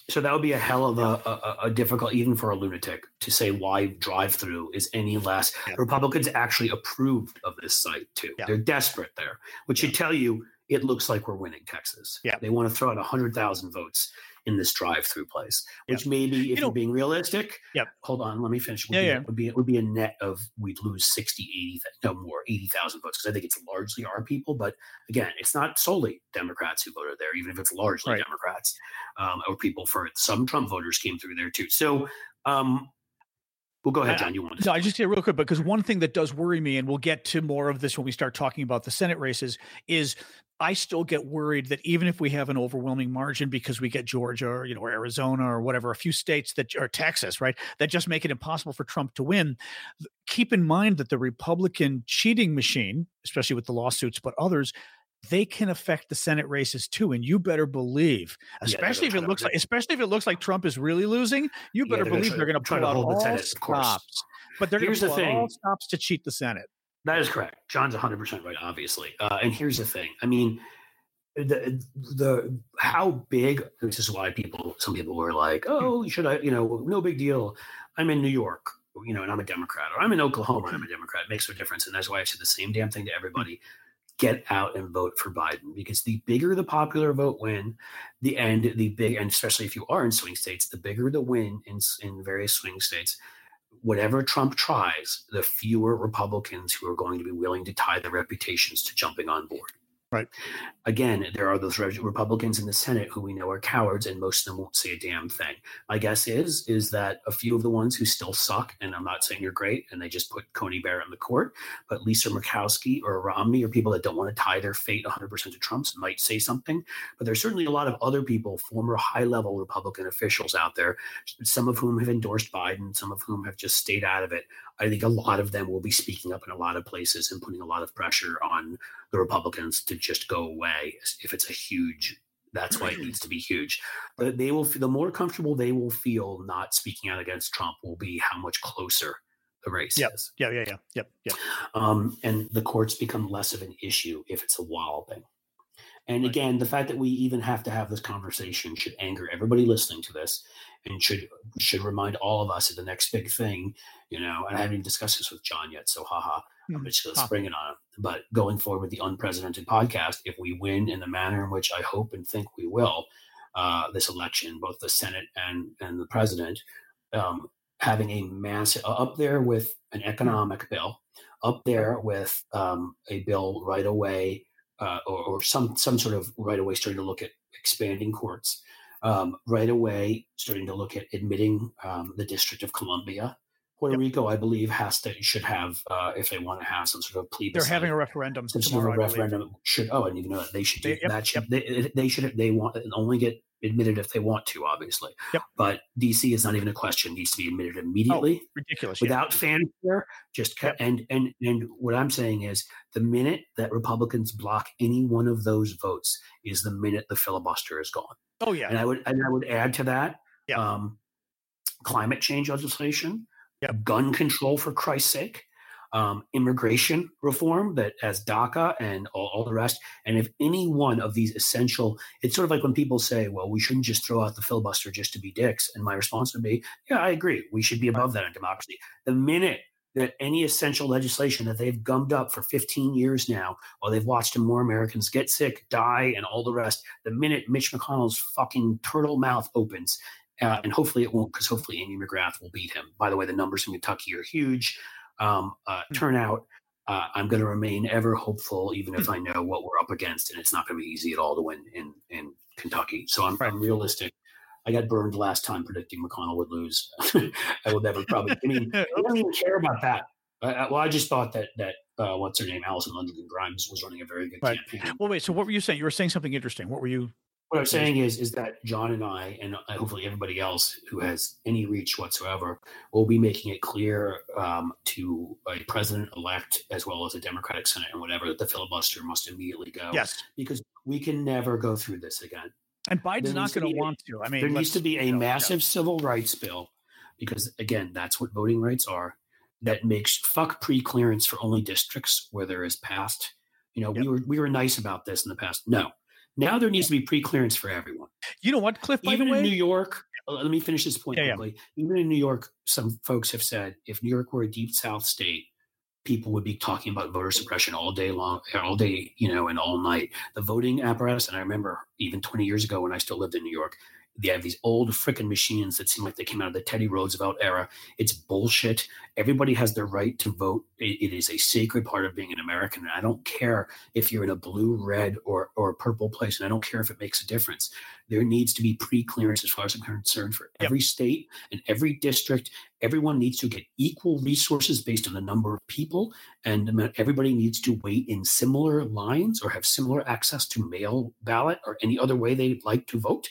So that would be a hell of a, a, a, difficult, even for a lunatic, to say why drive through is any less. Yeah. Republicans actually approved of this site too. Yeah. They're desperate there, which yeah. should tell you it looks like we're winning Texas. Yeah. They want to throw out 100,000 votes in this drive-through place, which yep. maybe, if you are being realistic, yep. hold on, let me finish. Would yeah, be, yeah. Would be, it would be a net of we'd lose 60, 80, no more, 80,000 votes because I think it's largely our people. But again, it's not solely Democrats who voted there, even if it's largely right. Democrats um, or people for it. some Trump voters came through there too. So, um, well, go ahead, John. You want to? No, I just say real quick because one thing that does worry me, and we'll get to more of this when we start talking about the Senate races, is I still get worried that even if we have an overwhelming margin because we get Georgia or you know or Arizona or whatever, a few states that or Texas, right, that just make it impossible for Trump to win. Keep in mind that the Republican cheating machine, especially with the lawsuits, but others, they can affect the Senate races too. And you better believe, especially yeah, if it looks like, especially if it looks like Trump is really losing, you better yeah, they're believe they're going to pull out all Senate, stops. But they're going to pull the all stops to cheat the Senate. That is correct. John's 100 percent right, obviously. Uh, and here's the thing. I mean, the the how big. This is why people, some people were like, "Oh, should I?" You know, no big deal. I'm in New York, you know, and I'm a Democrat, or I'm in Oklahoma and I'm a Democrat. It makes no difference, and that's why I said the same damn thing to everybody get out and vote for Biden because the bigger the popular vote win, the end, the big, and especially if you are in swing states, the bigger the win in, in various swing states, whatever Trump tries, the fewer Republicans who are going to be willing to tie their reputations to jumping on board. Right. Again, there are those Republicans in the Senate who we know are cowards, and most of them won't say a damn thing. My guess is is that a few of the ones who still suck, and I'm not saying you're great, and they just put Coney Barrett in the court, but Lisa Murkowski or Romney or people that don't want to tie their fate 100% to Trump's might say something. But there's certainly a lot of other people, former high-level Republican officials out there, some of whom have endorsed Biden, some of whom have just stayed out of it. I think a lot of them will be speaking up in a lot of places and putting a lot of pressure on the Republicans to just go away if it's a huge. That's why it needs to be huge. But they will. The more comfortable they will feel not speaking out against Trump will be how much closer the race yep. is. Yeah, yeah, yeah, yep, yep. Um, and the courts become less of an issue if it's a wild thing. And right. again, the fact that we even have to have this conversation should anger everybody listening to this, and should should remind all of us of the next big thing. You know, and I haven't even discussed this with John yet, so haha. I'm mm-hmm. just going to spring it on him. But going forward with the unprecedented podcast, if we win in the manner in which I hope and think we will, uh, this election, both the Senate and and the president, um, having a massive up there with an economic bill, up there with um, a bill right away, uh, or, or, some some sort of right away starting to look at expanding courts, um, right away starting to look at admitting um, the District of Columbia Puerto yep. Rico, I believe, has to should have uh, if they want to have some sort of plebiscite. They're having a referendum. Some sort of referendum should. Oh, I didn't even know that they should do they, yep, that. Should, yep. they, they should they want only get admitted if they want to, obviously. Yep. But DC is not even a question; it needs to be admitted immediately, oh, ridiculous, without yeah. fanfare. Just yep. and and and what I'm saying is, the minute that Republicans block any one of those votes is the minute the filibuster is gone. Oh yeah, and I would and I would add to that. Um, climate change legislation, yep. gun control for Christ's sake, um, immigration reform that has DACA and all, all, the rest. And if any one of these essential, it's sort of like when people say, well, we shouldn't just throw out the filibuster just to be dicks. And my response would be, yeah, I agree. We should be above that in democracy. The minute that any essential legislation that they've gummed up for 15 years now, while they've watched more Americans get sick, die, and all the rest, the minute Mitch McConnell's fucking turtle mouth opens, uh, and hopefully it won't, because hopefully Amy McGrath will beat him. By the way, the numbers in Kentucky are huge. Um, uh, hmm. turnout. Uh, I'm going to remain ever hopeful, even if hmm. I know what we're up against, and it's not going to be easy at all to win in in Kentucky. So I'm, right. I'm realistic. I got burned last time predicting McConnell would lose. [LAUGHS] I will never probably. I mean, I don't even care about that. I, well, I just thought that that uh, what's her name, Allison Lundgren Grimes, was running a very good right. campaign. Well, wait. So what were you saying? You were saying something interesting. What were you? What I'm saying is, is that John and I, and hopefully everybody else who has any reach whatsoever, will be making it clear um, to a president-elect as well as a Democratic Senate and whatever that the filibuster must immediately go. Yes, because we can never go through this again. And Biden's not going to want to. I mean, there needs to be a you know, massive yeah. civil rights bill because, again, that's what voting rights are. That makes fuck pre-clearance for only districts where there is passed. You know, yep. we were we were nice about this in the past. No, now there needs to be pre-clearance for everyone. You know what, Cliff? By Even the way, in New York, uh, let me finish this point yeah, quickly. Yeah. Even in New York, some folks have said if New York were a deep South state, people would be talking about voter suppression all day long, all day, you know, and all night. The voting apparatus, and I remember even 20 years ago when I still lived in New York, they have these old freaking machines that seem like they came out of the Teddy Roosevelt era. It's bullshit. Everybody has their right to vote. it, is a sacred part of being an American. And I don't care if you're in a blue, red, or or purple place, and I don't care if it makes a difference. There needs to be pre-clearance, as far as I'm concerned, for yep. every state and every district. Everyone needs to get equal resources based on the number of people, and everybody needs to wait in similar lines or have similar access to mail ballot or any other way they'd like to vote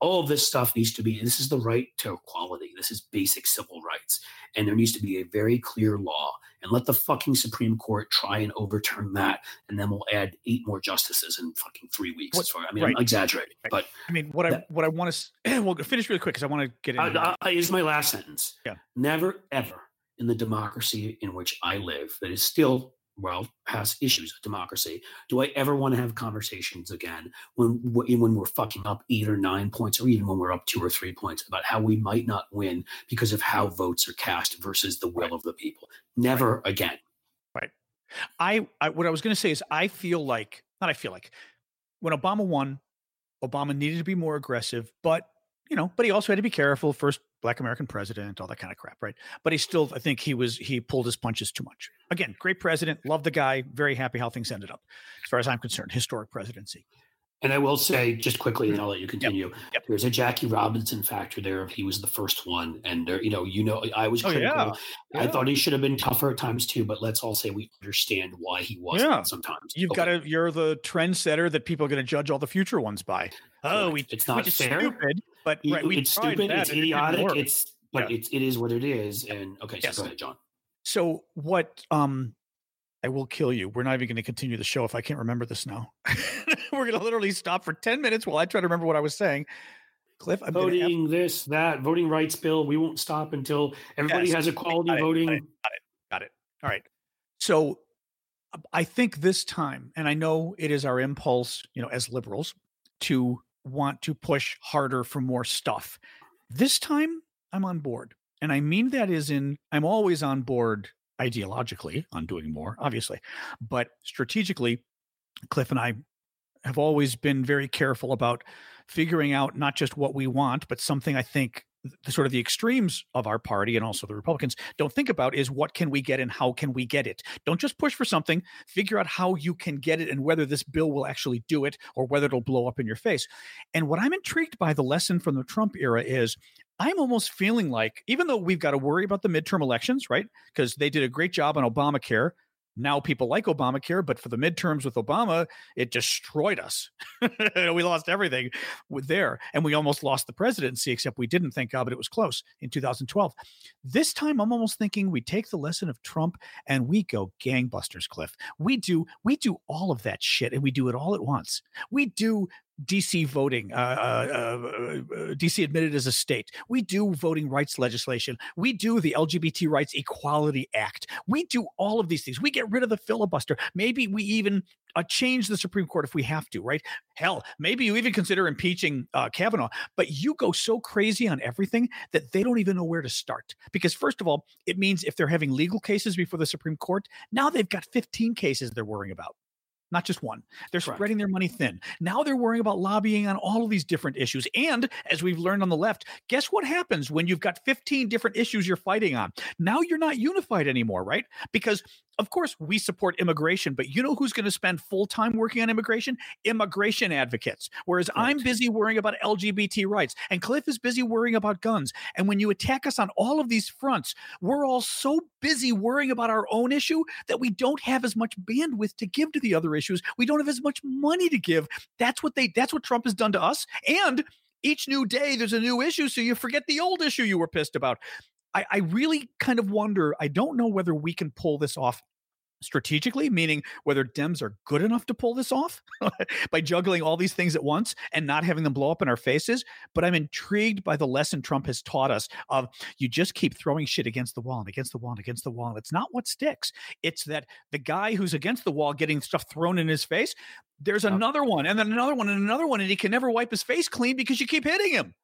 all of this stuff needs to be this is the right to equality. This is basic civil rights. And there needs to be a very clear law. And let the fucking supreme court try and overturn that and then we'll add eight more justices in fucking three weeks. What, i mean right. i'm exaggerating right. but i mean what that, i what i want [CLEARS THROAT] to well finish really quick because i want to get is my last sentence. Yeah. Never ever in the democracy in which i live that is still well has issues with democracy do i ever want to have conversations again when when we're fucking up eight or nine points or even when we're up two or three points about how we might not win because of how votes are cast versus the will of the people? Never right. again. Right. I, I what i was going to say is i feel like not i feel like when obama won obama needed to be more aggressive but you know but he also had to be careful first black American president, all that kind of crap, right? But he still, I think he was he pulled his punches too much. Again, great president, love the guy, very happy how things ended up, as far as I'm concerned. Historic presidency. And I will say just quickly, and mm-hmm. I'll let you continue. Yep. Yep. There's a Jackie Robinson factor there. He was the first one, and there, you know, you know, I was critical. Oh, yeah. Yeah. I thought he should have been tougher at times too. But let's all say we understand why he wasn't yeah. sometimes. You've okay. got to. You're the trendsetter that people are going to judge all the future ones by. Oh, we, it's not fair. Stupid, but right, we it's stupid. It's idiotic. It it's but yeah. it's it is what it is. And okay, so yes. go ahead, John. So what? Um, I will kill you. We're not even going to continue the show if I can't remember this now. [LAUGHS] We're going to literally stop for 10 minutes while I try to remember what I was saying. Cliff, I'm voting have... this, that, voting rights bill. We won't stop until everybody yes. has equality got voting. Got it, got it. Got it. All right. So I think this time, and I know it is our impulse, you know, as liberals to want to push harder for more stuff. This time, I'm on board. And I mean that is in, I'm always on board ideologically on doing more, obviously, but strategically, Cliff and I have always been very careful about figuring out not just what we want, but something I think the sort of the extremes of our party and also the Republicans don't think about is what can we get and how can we get it. Don't just push for something, figure out how you can get it and whether this bill will actually do it or whether it'll blow up in your face. And what I'm intrigued by the lesson from the Trump era is I'm almost feeling like, even though we've got to worry about the midterm elections, right? Because they did a great job on Obamacare. Now people like Obamacare, but for the midterms with Obama, it destroyed us. [LAUGHS] we lost everything there, and we almost lost the presidency. Except we didn't. Thank God, but it was close in 2012. This time, I'm almost thinking we take the lesson of Trump and we go gangbusters, Cliff. We do we do all of that shit, and we do it all at once. We do DC voting, uh, uh, uh, DC admitted as a state. We do voting rights legislation. We do the LGBT Rights Equality Act. We do all of these things. We get rid of the filibuster. Maybe we even uh, change the Supreme Court if we have to, right? Hell, maybe you even consider impeaching uh, Kavanaugh, but you go so crazy on everything that they don't even know where to start. Because, first of all, it means if they're having legal cases before the Supreme Court, now they've got 15 cases they're worrying about not just one. They're Correct. spreading their money thin. Now they're worrying about lobbying on all of these different issues. And as we've learned on the left, guess what happens when you've got 15 different issues you're fighting on? Now you're not unified anymore, right? Because of course, we support immigration, but you know who's going to spend full time working on immigration? Immigration advocates. Whereas right. I'm busy worrying about LGBT rights, and Cliff is busy worrying about guns. And when you attack us on all of these fronts, we're all so busy worrying about our own issue that we don't have as much bandwidth to give to the other issues. We don't have as much money to give. That's what they. That's what Trump has done to us. And each new day there's a new issue, so you forget the old issue you were pissed about. I, I, really kind of wonder. I don't know whether we can pull this off strategically, meaning whether Dems are good enough to pull this off [LAUGHS] by juggling all these things at once and not having them blow up in our faces. But I'm intrigued by the lesson Trump has taught us of you just keep throwing shit against the wall and against the wall and against the wall. It's not what sticks. It's that the guy who's against the wall getting stuff thrown in his face, there's another one and then another one and another one, and he can never wipe his face clean because you keep hitting him.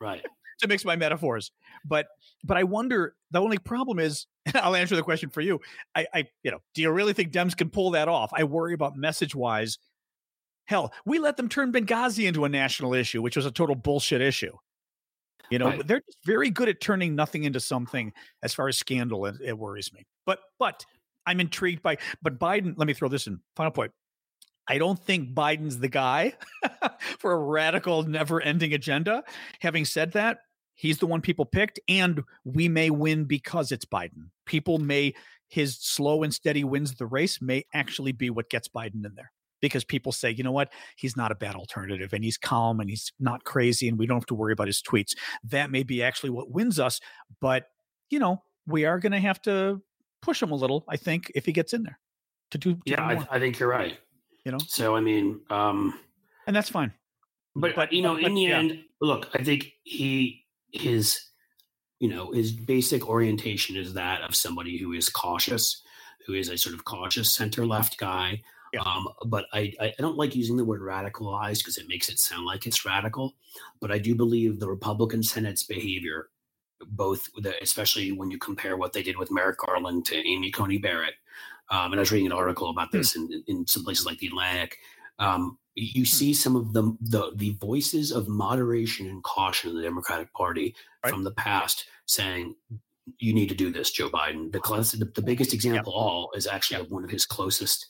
Right. To mix my metaphors. But but I wonder the only problem is [LAUGHS] I'll answer the question for you. I, I you know, do you really think Dems can pull that off? I worry about message wise. Hell, we let them turn Benghazi into a national issue, which was a total bullshit issue. You know, right. they're just very good at turning nothing into something as far as scandal. It, it worries me. But but I'm intrigued by but Biden, let me throw this in. Final point. I don't think Biden's the guy [LAUGHS] for a radical, never ending agenda. Having said that, he's the one people picked, and we may win because it's Biden. People may, his slow and steady wins the race may actually be what gets Biden in there because people say, you know what, he's not a bad alternative and he's calm and he's not crazy and we don't have to worry about his tweets. That may be actually what wins us. But, you know, we are going to have to push him a little, I think, if he gets in there to do. To yeah, do I, I, think you're right. You know, so I mean, um, and that's fine. But, but you know, but, in the yeah. end, look, I think he his you know his basic orientation is that of somebody who is cautious who is a sort of cautious center left guy yeah. um, but I, I don't like using the word radicalized because it makes it sound like it's radical but i do believe the republican senate's behavior both the, especially when you compare what they did with merrick garland to amy coney barrett um, and i was reading an article about hmm. this in, in some places like the atlantic um, you hmm. see some of the, the, the voices of moderation and caution in the Democratic Party right. from the past saying you need to do this, Joe Biden. The class, the, the biggest example yep. all is actually yep. one of his closest,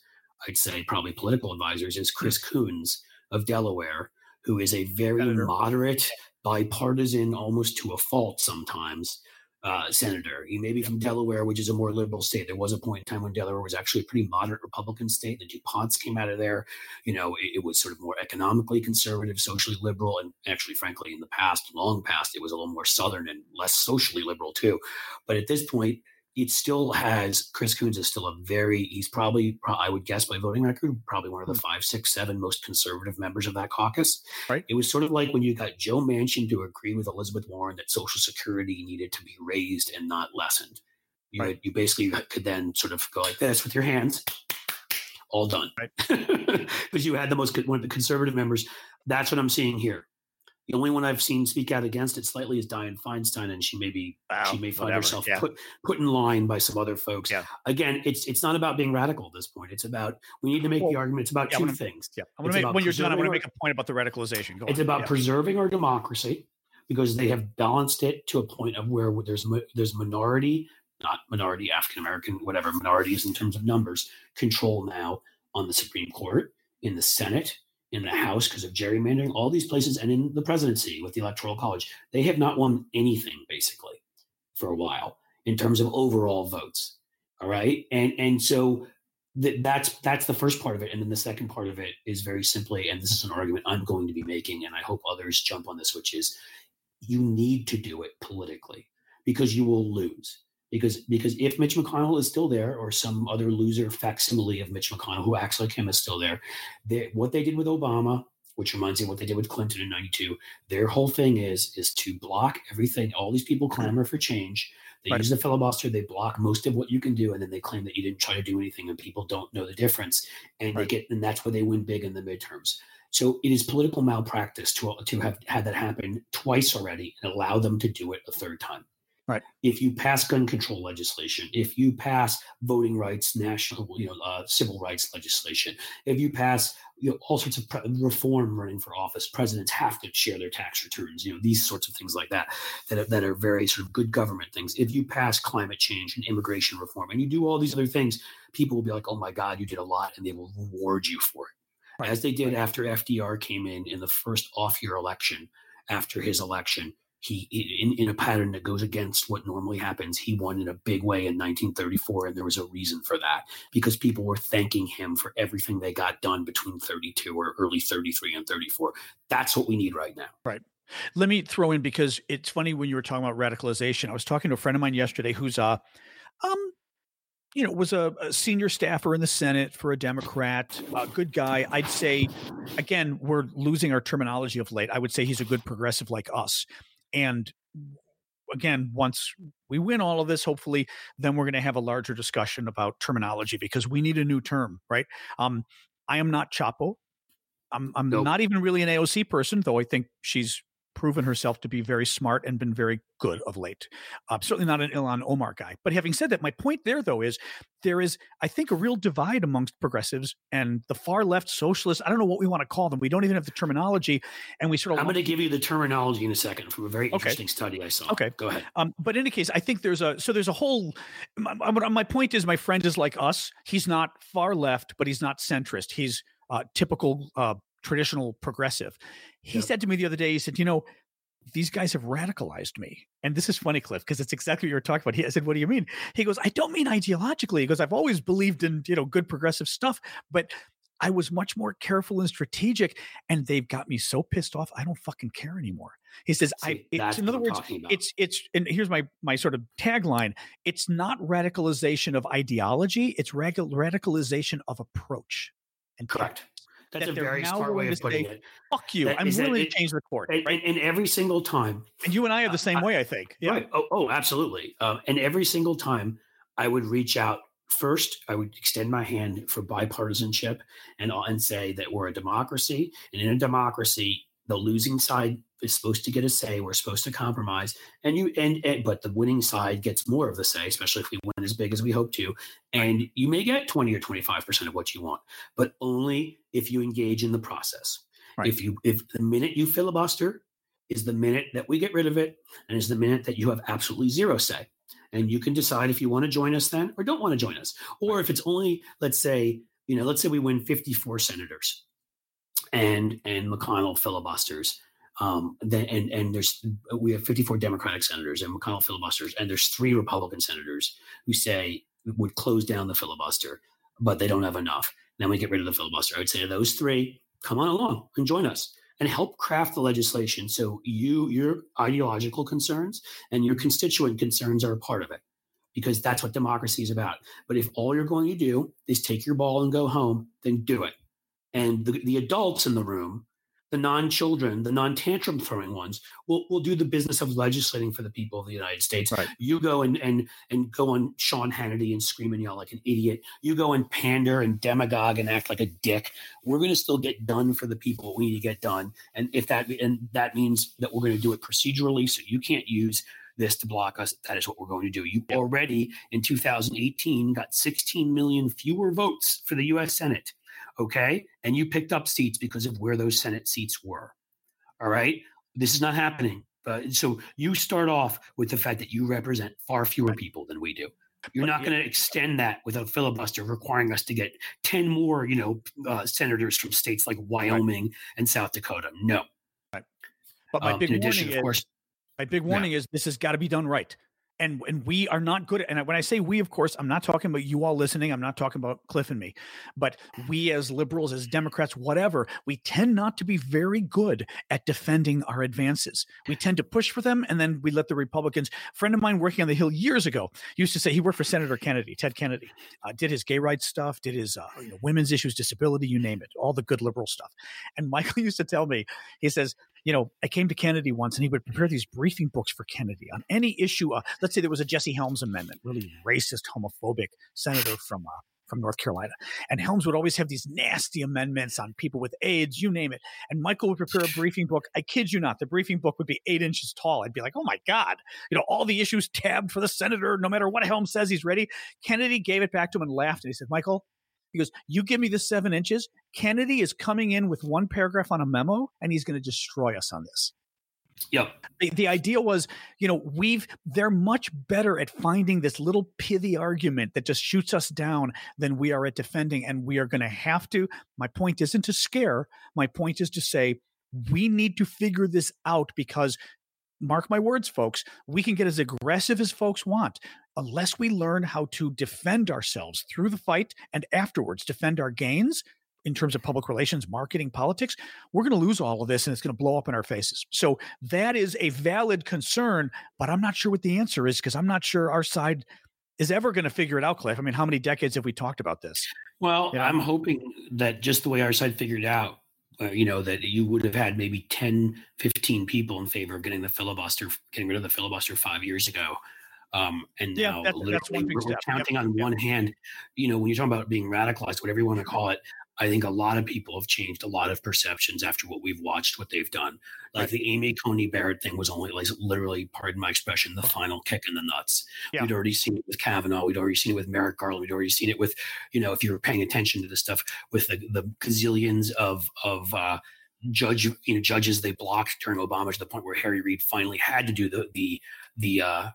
I'd say, probably political advisors is Chris hmm. Coons of Delaware, who is a very Senator. moderate, bipartisan, almost to a fault sometimes uh, senator. He may be from Delaware, which is a more liberal state. There was a point in time when Delaware was actually a pretty moderate Republican state. The DuPonts came out of there. You know, it, it, was sort of more economically conservative, socially liberal, and actually, frankly, in the past, long past, it was a little more southern and less socially liberal too. But at this point, it still has Chris Coons is still a very he's probably I would guess by voting record probably one of the hmm. five six seven most conservative members of that caucus. Right. It was sort of like when you got Joe Manchin to agree with Elizabeth Warren that Social Security needed to be raised and not lessened. You right. you basically could then sort of go like this with your hands, all done, right? [LAUGHS] Because you had the most one of the conservative members. That's what I'm seeing here. The only one I've seen speak out against it slightly is Dianne Feinstein, and she may be wow, she may find whatever. herself yeah. put put in line by some other folks. Yeah. Again, it's it's not about being radical at this point. It's about we need to make well, the argument. It's about yeah, 2 wanna, things. Yeah, I'm gonna make, when you're done, I want to make a point about the radicalization. Go it's on. about yeah. preserving our democracy because they have balanced it to a point of where there's there's minority, not minority African American, whatever minorities in terms of numbers, control now on the Supreme Court, in the Senate, in the House because of gerrymandering, all these places, and in the presidency with the Electoral College, they have not won anything basically for a while in terms of overall votes. All right, and and so th- that's that's the first part of it, and then the second part of it is very simply, and this is an argument I'm going to be making, and I hope others jump on this, which is you need to do it politically because you will lose. Because because if Mitch McConnell is still there, or some other loser facsimile of Mitch McConnell who acts like him is still there, they, what they did with Obama, which reminds me of what they did with Clinton in '92, their whole thing is is to block everything. All these people clamor for change they right. use the filibuster, they block most of what you can do, and then they claim that you didn't try to do anything, and people don't know the difference. And right. they get, and that's where they win big in the midterms. So it is political malpractice to to have had that happen twice already and allow them to do it a third time. Right. If you pass gun control legislation, if you pass voting rights, national, you know, uh, civil rights legislation, if you pass you know, all sorts of pre- reform running for office, presidents have to share their tax returns. You know, these sorts of things like that that are, that are very sort of good government things. If you pass climate change and immigration reform, and you do all these other things, people will be like, "Oh my God, you did a lot," and they will reward you for it, right. as they did after FDR came in in the first off-year election after his election he in, in a pattern that goes against what normally happens he won in a big way in 1934 and there was a reason for that because people were thanking him for everything they got done between 32 or early 33 and 34 that's what we need right now right let me throw in because it's funny when you were talking about radicalization i was talking to a friend of mine yesterday who's a um you know, was a, a, senior staffer in the Senate for a Democrat, a good guy. I'd say, again, we're losing our terminology of late. I would say he's a good progressive like us. And again, once we win all of this, hopefully, then we're going to have a larger discussion about terminology because we need a new term, right? Um, I am not Chapo. I'm, I'm nope. not even really an AOC person, though I think she's proven herself to be very smart and been very good of late. Uh, certainly not an Ilhan Omar guy. But having said that, my point there, though, is there is, I think, a real divide amongst progressives and the far left socialists. I don't know what we want to call them. We don't even have the terminology. And we sort of. I'm going to give you the terminology in a second from a very interesting okay. study I saw. Okay. Go ahead. Um, but in any case, I think there's a, so there's a whole, my, my point is my friend is like us. He's not far left, but he's not centrist. He's uh, typical uh, traditional progressive. He yep. said to me the other day, he said, you know, these guys have radicalized me. And this is funny, Cliff, because it's exactly what you were talking about. He, I said, what do you mean? He goes, I don't mean ideologically. He goes, I've always believed in, you know, good progressive stuff, but I was much more careful and strategic, and they've got me so pissed off. I don't fucking care anymore. He says, See, "I." It's, in other words, it's it's and here's my my sort of tagline: It's not radicalization of ideology; it's radicalization of approach. And correct. That's that a very smart way of putting say, it. Fuck you. That, I'm willing that, to change the court. And, right? and, and, every single time. And you and I are the same uh, way, I think. Yeah. Right. Oh, oh absolutely. Um, and every single time I would reach out first, I would extend my hand for bipartisanship and, uh, and say that we're a democracy. And in a democracy, the losing side is supposed to get a say. We're supposed to compromise, and you and, and, but the winning side gets more of the say, especially if we win as big as we hope to. And you may get twenty or twenty five percent of what you want, but only if you engage in the process. Right. If you if the minute you filibuster is the minute that we get rid of it, and is the minute that you have absolutely zero say. And you can decide if you want to join us then or don't want to join us. Or if it's only, let's say, you know, let's say we win 54 senators and and McConnell filibusters. Um, then and and there's we have 54 Democratic senators and McConnell filibusters, and there's three Republican senators who say would close down the filibuster, but they don't have enough. Then we get rid of the filibuster. I would say to those three, come on along and join us and help craft the legislation so you your ideological concerns and your constituent concerns are a part of it because that's what democracy is about. But if all you're going to do is take your ball and go home, then do it and the, the adults in the room the non-children, the non-tantrum throwing ones, will will do the business of legislating for the people of the United States. Right. You go and and and go on Sean Hannity and scream and yell like an idiot. You go and pander and demagogue and act like a dick. We're going to still get done for the people what we need to get done, and if that and that means that we're going to do it procedurally, so you can't use this to block us. That is what we're going to do. You yep. already in 2018 got 16 million fewer votes for the U.S. Senate Okay. And you picked up seats because of where those Senate seats were. All right. This is not happening. Uh, so you start off with the fact that you represent far fewer people than we do. You're not going to extend that with a filibuster requiring us to get 10 more, you know, uh, senators from states like Wyoming right. and South Dakota. No. Right. But my um, big warning addition, is, course, my big warning is this has got to be done right and and we are not good at, and when i say we of course i'm not talking about you all listening i'm not talking about cliff and me but we as liberals as democrats whatever we tend not to be very good at defending our advances. We tend to push for them and then we let the republicans a friend of mine working on the hill years ago used to say he worked for senator kennedy ted kennedy uh, did his gay rights stuff did his uh, you know, women's issues disability you name it all the good liberal stuff. And [LAUGHS] michael used to tell me he says you know, I came to Kennedy once and he would prepare these briefing books for Kennedy on any issue. Uh, let's say there was a Jesse Helms amendment, really racist, homophobic senator from uh, from North Carolina. And Helms would always have these nasty amendments on people with AIDS, you name it. And Michael would prepare a briefing book. I kid you not, the briefing book would be eight inches tall. I'd be like, oh my God, you know, all the issues tabbed for the senator, no matter what Helms says, he's ready. Kennedy gave it back to him and laughed. And he said, Michael, he goes, You give me the seven inches. Kennedy is coming in with one paragraph on a memo and he's going to destroy us on this. Yep. The, the idea was, you know, we've they're much better at finding this little pithy argument that just shoots us down than we are at defending. And we are going to have to. My point isn't to scare. My point is to say we need to figure this out because mark my words, folks, we can get as aggressive as folks want. Unless we learn how to defend ourselves through the fight and afterwards defend our gains in terms of public relations, marketing, politics, we're going to lose all of this and it's going to blow up in our faces. So that is a valid concern, but I'm not sure what the answer is because I'm not sure our side is ever going to figure it out, Cliff. I mean, how many decades have we talked about this? Well, you know? I'm hoping that just the way our side figured out, uh, you know, that you would have had maybe 10, 15 people in favor of getting the filibuster, getting rid of the filibuster five years ago. Um, and yeah, now that's, that's one we're, we're counting yep. on yep. one hand, you know, when you're talking about being radicalized, whatever you want to call it, I think a lot of people have changed a lot of perceptions after what we've watched, what they've done. Like right. the Amy Coney Barrett thing was only like literally, pardon my expression, the final kick in the nuts. Yeah. We'd already seen it with Kavanaugh. We'd already seen it with Merrick Garland. We'd already seen it with, you know, if you were paying attention to this stuff, with the, the gazillions of of uh, judge, you know, judges they blocked during Obama to the point where Harry Reid finally had to do the the the uh,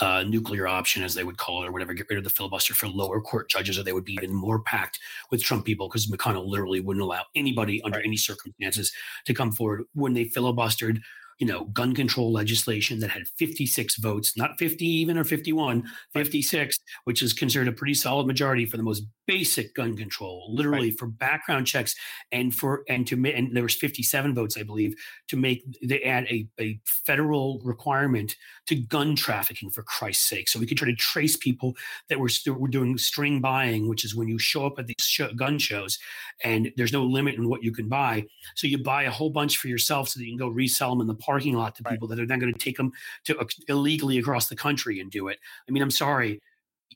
uh, nuclear option, as they would call it, or whatever, get rid of the filibuster for lower court judges, or they would be even more packed with Trump people because McConnell literally wouldn't allow anybody under right. any circumstances to come forward when they filibustered you know, gun control legislation that had 56 votes, not 50 even or 51, 56, which is considered a pretty solid majority for the most basic gun control, literally right. for background checks and for and to and there was 57 votes, I believe, to make they add a, a federal requirement to gun trafficking for Christ's sake. So we could try to trace people that were still were doing string buying, which is when you show up at these show, gun shows and there's no limit in what you can buy. So you buy a whole bunch for yourself so that you can go resell them in the parking lot to people right. that are then going to take them to uh, illegally across the country and do it. I mean, I'm sorry,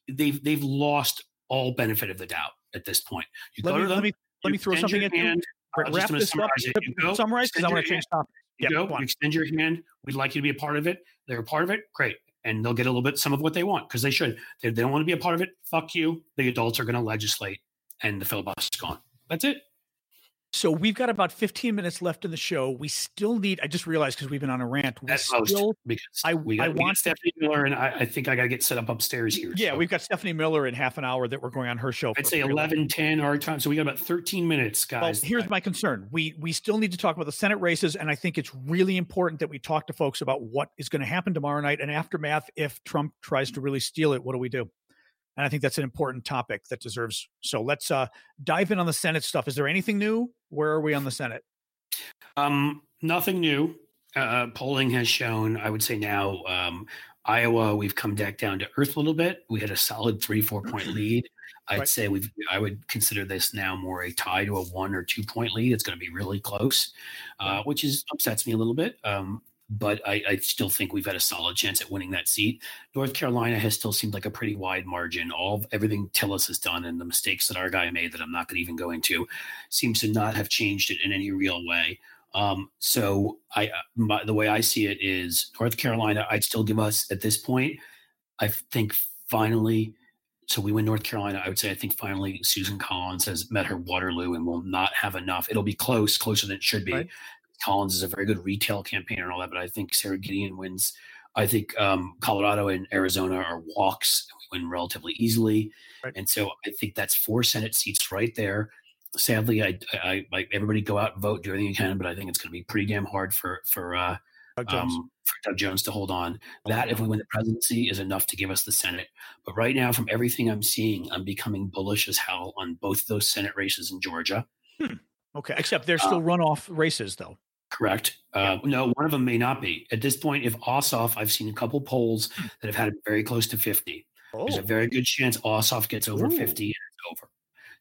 they've they've lost all benefit of the doubt at this point. You let go me, to them. Let me, let me throw something in. Hand, wrap this up. Go, summarize because I want to change topic. You yep, go, you extend your hand. We'd like you to be a part of it. They're a part of it. Great. And they'll get a little bit some of what they want because they should. They, they don't want to be a part of it. Fuck you. The adults are going to legislate and the filibuster's gone. That's it. So we've got about 15 minutes left in the show. We still need. I just realized because we've been on a rant. We That's still, because I, we got, I we want Stephanie Miller, and I, I think I got to get set up upstairs here. Yeah, so. we've got Stephanie Miller in half an hour that we're going on her show. I'd say 11, 10 our time. So we got about 13 minutes, guys. Well, here's my concern. We we still need to talk about the Senate races, and I think it's really important that we talk to folks about what is going to happen tomorrow night and aftermath if Trump tries to really steal it. What do we do? And I think that's an important topic that deserves. So let's uh, dive in on the Senate stuff. Is there anything new? Where are we on the Senate? Um, nothing new. Uh, uh polling has shown, I would say now, um, Iowa, we've come back down to earth a little bit. We had a solid three, four [CLEARS THROAT] point lead. I'd right. say we've. I would consider this now more a tie to a one or two point lead. It's going to be really close, uh, which is upsets me a little bit. Um, but I, I, still think we've had a solid chance at winning that seat. North Carolina has still seemed like a pretty wide margin. All everything Tillis has done and the mistakes that our guy made that I'm not going to even go into seems to not have changed it in any real way. Um, so I, uh, my, the way I see it is North Carolina. I'd still give us at this point. I think finally. So we win North Carolina. I would say I think finally Susan Collins has met her Waterloo and will not have enough. It'll be close, closer than it should be. Right. Collins is a very good retail campaigner and all that, but I think Sara Gideon wins I think um, Colorado and Arizona are walks. We win relatively easily, right. and so I think that's four Senate seats right there. Sadly, I, I, I everybody go out and vote, do everything you can, but I think it's going to be pretty damn hard for for uh, Doug Jones. Um, for Doug Jones to hold on. That, if we win the presidency, is enough to give us the Senate. But right now, from everything I'm seeing, I'm becoming bullish as hell on both those Senate races in Georgia. Hmm. Okay, except they're still uh, runoff races, though. Correct. Uh, no, one of them may not be. At this point, if Ossoff, I've seen a couple polls hmm. that have had it very close to 50. Oh. There's a oh. very good chance Ossoff gets over Ooh. 50 and it's over.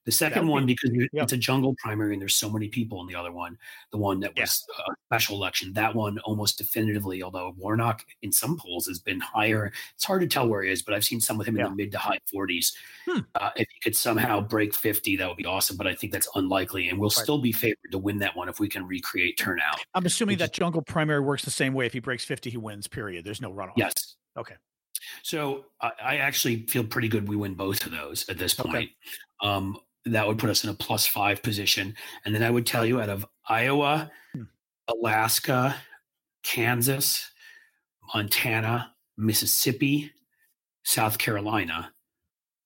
The second one, because yeah. it's a jungle primary and there's so many people in the other one, the one that was yeah. a special election, that one almost definitively, although Warnock in some polls has been higher. It's hard to tell where he is, but I've seen some with him yeah. in the mid to high 40s. Hmm. Uh, if he could somehow break 50, that would be awesome, but I think that's unlikely. And we'll right. still be favored to win that one if we can recreate turnout. I'm assuming that jungle primary works the same way. If he breaks 50, he wins, period. There's no runoff. Yes. Okay. So I, I actually feel pretty good we win both of those at this point. Okay. Um, that would put us in a plus five position. And then I would tell you out of Iowa, hmm. Alaska, Kansas, Montana, Mississippi, South Carolina.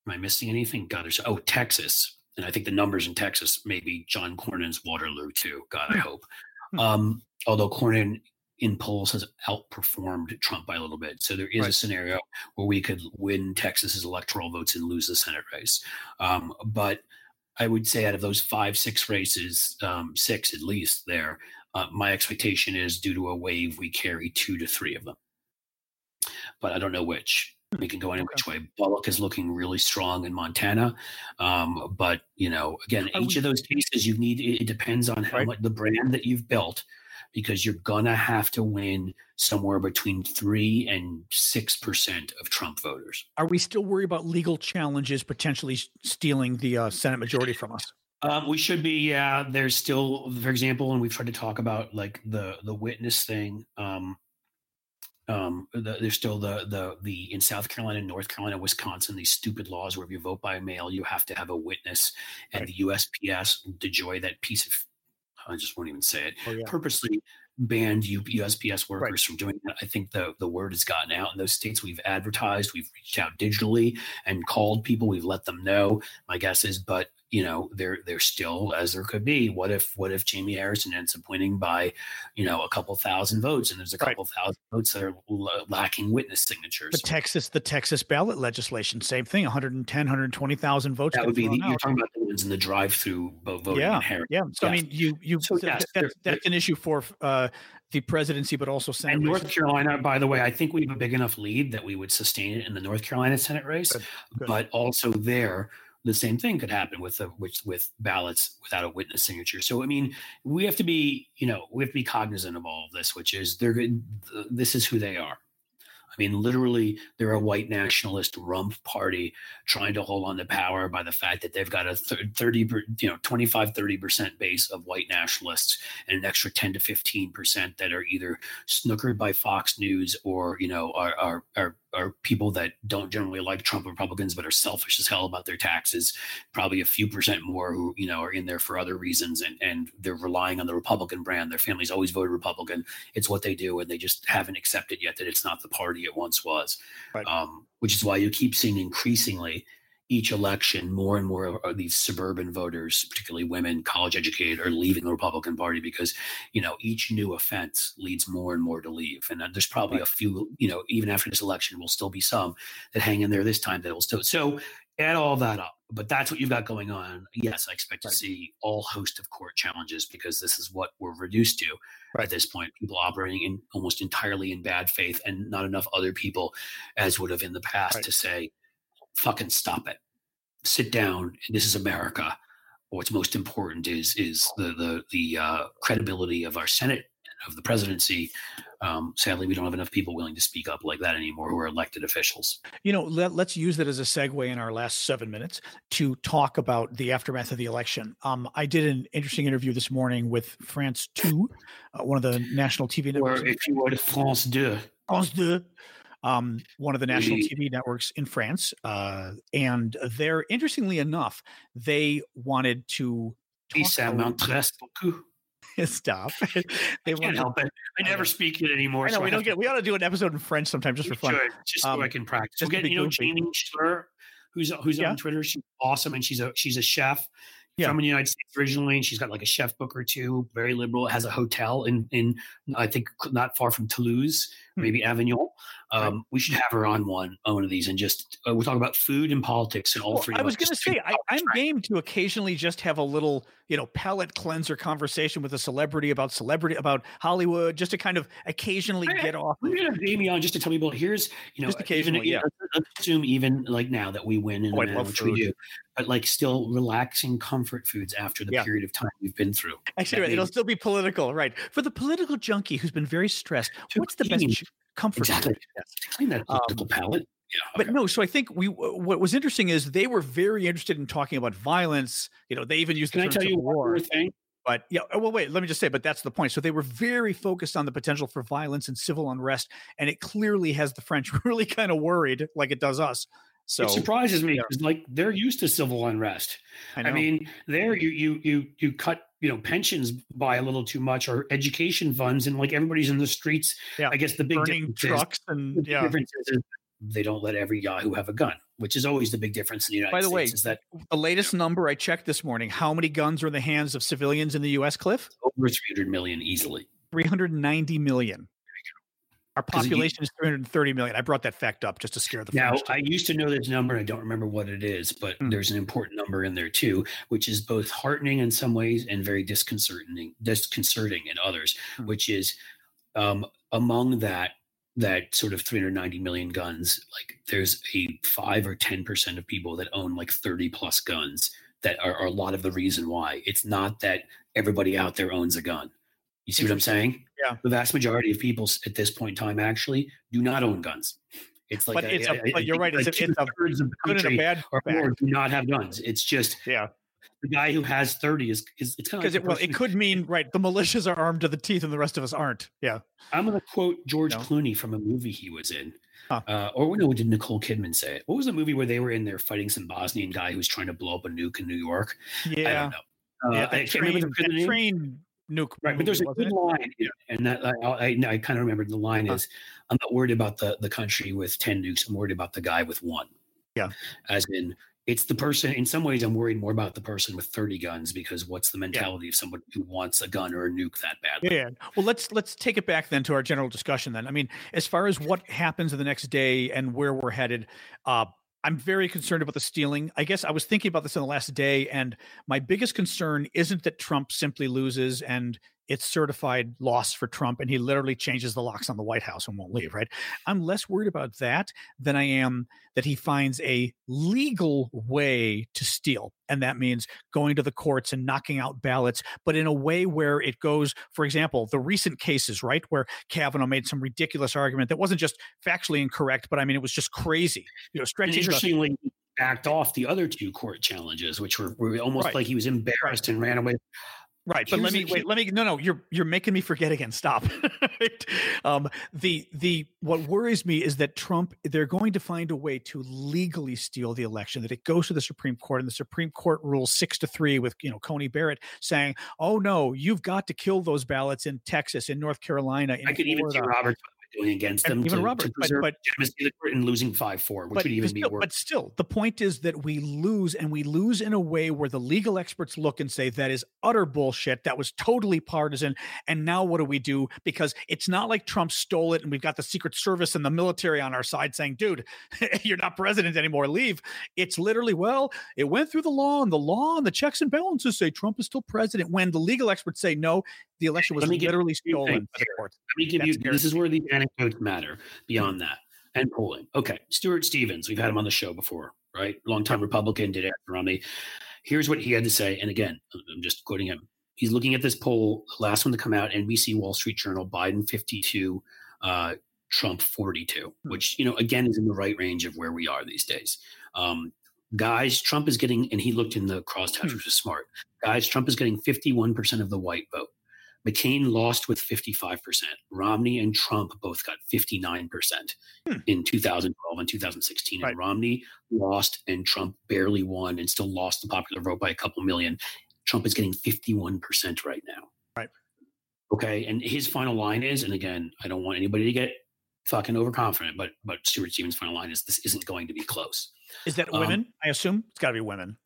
Am I missing anything? God, there's oh Texas, and I think the numbers in Texas maybe John Cornyn's Waterloo too. God, I hmm. hope. Hmm. Um, although Cornyn in polls has outperformed Trump by a little bit. So there is right. a scenario where we could win Texas's electoral votes and lose the Senate race. Um, but I would say out of those five, six races, um, six at least there, uh, my expectation is due to a wave, we carry two to three of them. But I don't know which. We can go any which way. Bullock is looking really strong in Montana. Um, but, you know, again, each of those cases you need, it depends on how right. much the brand that you've built because you're gonna have to win somewhere between three and six percent of Trump voters. Are we still worried about legal challenges potentially stealing the uh, Senate majority from us? Um, we should be. Yeah, there's still, for example, and we've tried to talk about like the the witness thing. Um, um, the, there's still the the the in South Carolina, North Carolina, Wisconsin, these stupid laws where if you vote by mail, you have to have a witness, and right. the USPS, DeJoy, that piece of I just won't even say it, oh, yeah. purposely banned USPS workers right. from doing that. I think the the word has gotten out in those states. We've advertised, we've reached out digitally and called people. We've let them know. My guess is, but you know, there there's still as there could be. What if what if Jamie Harrison ends up winning by, you know, a couple thousand votes, and there's a couple right. thousand votes that are l- lacking witness signatures. The Texas the Texas ballot legislation, same thing, 110, 120,000 votes. That would be the, you're talking about the ones in the drive-through voting. Yeah, yeah. So I mean, you you so, yes, that's, that's an issue for. uh the presidency, but also Senate. And North Carolina, by the way, I think we have a big enough lead that we would sustain it in the North Carolina Senate race. Good, good. But also there, the same thing could happen with the with, with ballots without a witness signature. So I mean, we have to be, you know, we have to be cognizant of all of this, which is they're good. This is who they are. I mean, literally, they're a white nationalist rump party trying to hold on to power by the fact that they've got a 30, you know, 25, 30% base of white nationalists and an extra 10 to 15% that are either snookered by Fox News or, you know, are, are, are are people that don't generally like Trump Republicans, but are selfish as hell about their taxes. Probably a few percent more who you know are in there for other reasons, and and they're relying on the Republican brand. Their families always voted Republican. It's what they do, and they just haven't accepted yet that it's not the party it once was. Right. Um, which is why you keep seeing increasingly each election, more and more of these suburban voters, particularly women, college educated, are leaving the Republican Party because, you know, each new offense leads more and more to leave. And uh, there's probably right. a few, you know, even after this election, will still be some that hang in there this time that will still. So add all that up. But that's what you've got going on. Yes, I expect right. to see all host of court challenges because this is what we're reduced to right. at this point. People operating in almost entirely in bad faith, and not enough other people, as would have in the past, to say, fucking stop it. Sit down. This is America. What's most important is is the the the uh, credibility of our Senate of the presidency. Um, sadly, we don't have enough people willing to speak up like that anymore who are elected officials. You know, let, us use that as a segue in our last seven minutes to talk about the aftermath of the election. Um, I did an interesting interview this morning with France 2, uh, one of the national TV networks. Or if you would, France 2. France 2 um, one of the national TV networks in France. Uh, and there, interestingly enough, they wanted to. ça m'intéresse beaucoup. [LAUGHS] Stop. [LAUGHS] they I can't help it. I never speak it anymore. I know so we don't get. To, we ought to do an episode in French sometime just for fun. Should, just um, so I can practice. We'll get you know Jamie Schler, who's who's yeah. on Twitter. She's awesome, and she's a she's a chef yeah. from the United States originally, and she's got like a chef book or two. Very liberal. Has a hotel in in I think not far from Toulouse. Maybe Avignon. Um, right. We should have her on one on one of these and just uh, we'll talk about food and politics and all well, three. I was going to say I, am game to occasionally just have a little you know palate cleanser conversation with a celebrity about celebrity about Hollywood, just to kind of occasionally I, get off. We're going to have on just to tell people here's you know just occasionally even, yeah. Let's assume even like now that we win in oh, which we do, but like still relaxing comfort foods after the yeah. period of time we've been through. Actually, right, it'll still be political, right? For the political junkie who's been very stressed, what's the best? Comfort. Exactly. Clean that political um, palate. Yeah, okay. But no, so I think we what was interesting is they were very interested in talking about violence. You know, they even used Can the I tell you war. thing? But yeah, oh, well, wait, let me just say, but that's the point. So they were very focused on the potential for violence and civil unrest, and it clearly has the French [LAUGHS] really kind of worried, like it does us. So it surprises me because, yeah. like, they're used to civil unrest. I, I, mean, there you you you you cut you know pensions buy a little too much or education funds and like everybody's in the streets yeah. i guess the big burning trucks and yeah difference is they don't let every yahoo have a gun which is always the big difference in the united States. by the states, way is that the latest number i checked this morning how many guns are in the hands of civilians in the us cliff over 300 million easily 390 million our population is 330 million. I brought that fact up just to scare the Now, I used to know this number. And I don't remember what it is, but mm. there's an important number in there too, which is both heartening in some ways and very disconcerting, disconcerting in others, mm. which is um, among that that sort of 390 million guns, like there's a five or 10% of people that own like 30 plus guns that are, are a lot of the reason why. It's not that everybody out there owns a gun. You see what I'm saying? Yeah. The vast majority of people at this point in time actually do not own guns. It's like, but, a, it's a, a, but you're right. Like it's, a, it's a good and a bad or more do not have guns. It's just yeah. The guy who has 30 is, is it's kind of because like it, well, it could mean right. The militias are armed to the teeth, and the rest of us aren't. Yeah. I'm going to quote George no. Clooney from a movie he was in. Huh. Uh, or no, did Nicole Kidman say it? What was the movie where they were in there fighting some Bosnian guy who was trying to blow up a nuke in New York? Yeah. I don't know. Uh, yeah, I can't remember the train nuke. Right, but there's a good it? line, and that I, I, I kind of remember the line huh. is, "I'm not worried about the the country with ten nukes. I'm worried about the guy with one." Yeah, as in it's the person. In some ways, I'm worried more about the person with 30 guns because what's the mentality yeah. of someone who wants a gun or a nuke that badly? Yeah. Well, let's let's take it back then to our general discussion. Then, I mean, as far as what happens in the next day and where we're headed, uh, I'm very concerned about the stealing. I guess I was thinking about this in the last day, and my biggest concern isn't that Trump simply loses and it's certified loss for Trump and he literally changes the locks on the White House and won't leave, right? I'm less worried about that than I am that he finds a legal way to steal. And that means going to the courts and knocking out ballots, but in a way where it goes, for example, the recent cases, right, where Kavanaugh made some ridiculous argument that wasn't just factually incorrect, but I mean, it was just crazy. You know, stretching. interestingly, the- backed off the other two court challenges, which were, were almost right. like he was embarrassed and ran away. Right, but let me wait. Let me no, no. You're you're making me forget again. Stop. [LAUGHS] right? um, the the what worries me is that Trump they're going to find a way to legally steal the election. That it goes to the Supreme Court, and the Supreme Court rules six to three with you know Coney Barrett saying, "Oh no, you've got to kill those ballots in Texas, in North Carolina." In I could Florida. even see Roberts doing against them. Even to, Robert, to but, but and losing five four, which would even still, be worse. But still, the point is that we lose, and we lose in a way where the legal experts look and say that is utter bullshit. That was totally partisan. And now what do we do? Because it's not like Trump stole it, and we've got the Secret Service and the military on our side saying, "Dude, [LAUGHS] you're not president anymore. Leave." It's literally, well, it went through the law, and the law and the checks and balances say Trump is still president. When the legal experts say no, the election was literally stolen by the court. Let me give That's you. This is where the anecdotes matter. Beyond that, and polling. Okay, Stuart Stevens. We've had him on the show before, right? Longtime Republican, did after Romney. Here's what he had to say. And again, I'm just quoting him. He's looking at this poll, last one to come out, NBC Wall Street Journal, Biden 52, uh, Trump 42, hmm. which, you know, again, is in the right range of where we are these days. Um, guys, Trump is getting, and he looked in the crosstabs, hmm. which was smart. Guys, Trump is getting 51% of the white vote. McCain lost with 55%. Romney and Trump both got 59% hmm. in 2012 and 2016. Right. And Romney lost and Trump barely won and still lost the popular vote by a couple million. Trump is getting 51% right now. Right. Okay. And his final line is, and again, I don't want anybody to get fucking overconfident, but but Stuart Stevens' final line is this isn't going to be close. Is that um, women? Um, I assume it's got to be women.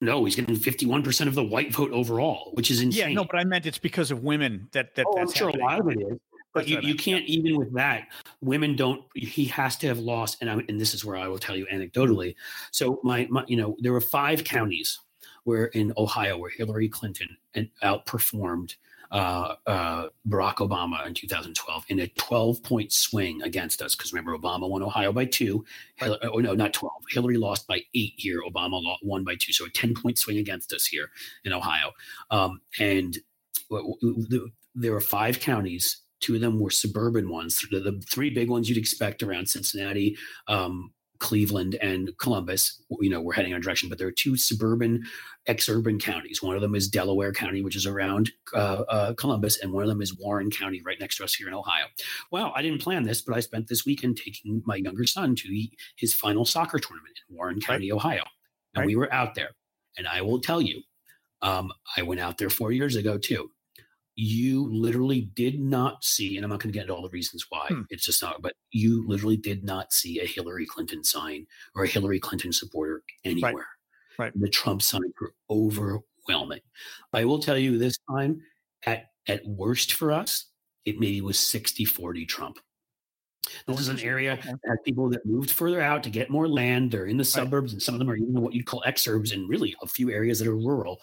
No, he's getting fifty-one percent of the white vote overall, which is insane. Yeah, no, but I meant it's because of women that that. Oh, I'm sure happening. a lot of it is. But you, you can't even with that. Women don't. He has to have lost, and I'm and this is where I will tell you anecdotally. So my, my you know there were five counties where in Ohio where Hillary Clinton and outperformed uh, uh, Barack Obama in 2012 in a 12 point swing against us. Because remember, Obama won Ohio by two. Hillary, oh, no, not 12. Hillary lost by eight here. Obama won by two. So a 10 point swing against us here in Ohio. Um, and there were five counties. Two of them were suburban ones. The, the three big ones you'd expect around Cincinnati, um, Cleveland and Columbus, you know, we're heading in a direction, but there are two suburban, ex-urban counties. One of them is Delaware County, which is around uh, uh, Columbus, and one of them is Warren County, right next to us here in Ohio. Well, I didn't plan this, but I spent this weekend taking my younger son to his final soccer tournament in Warren County, right. Ohio, and right. we were out there. And I will tell you, um, I went out there four years ago too you literally did not see, and I'm not going to get into all the reasons why, hmm. it's just not, but you literally did not see a Hillary Clinton sign or a Hillary Clinton supporter anywhere. Right. right. The Trump signs were overwhelming. I will tell you this time, at, at worst for us, it maybe was 60 40 Trump. This is an area that people that moved further out to get more land. They're in the suburbs, right. and some of them are even what you'd call exurbs, and really a few areas that are rural.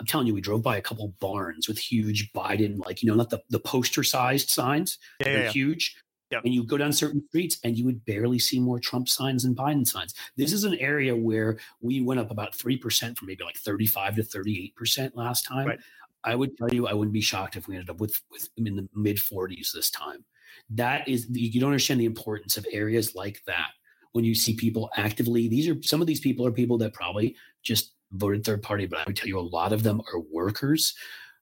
I'm telling you, we drove by a couple barns with huge Biden, like you know, not the, the poster sized signs. Yeah, they're yeah, huge. Yeah. And you go down certain streets and you would barely see more Trump signs than Biden signs. This mm-hmm. is an area where we went up about 3% from maybe like 35 to 38% last time. Right. I would tell you, I wouldn't be shocked if we ended up with, with in the mid 40s this time. That is, you don't understand the importance of areas like that when you see people actively. These are some of these people are people that probably just voted third party, but I would tell you a lot of them are workers,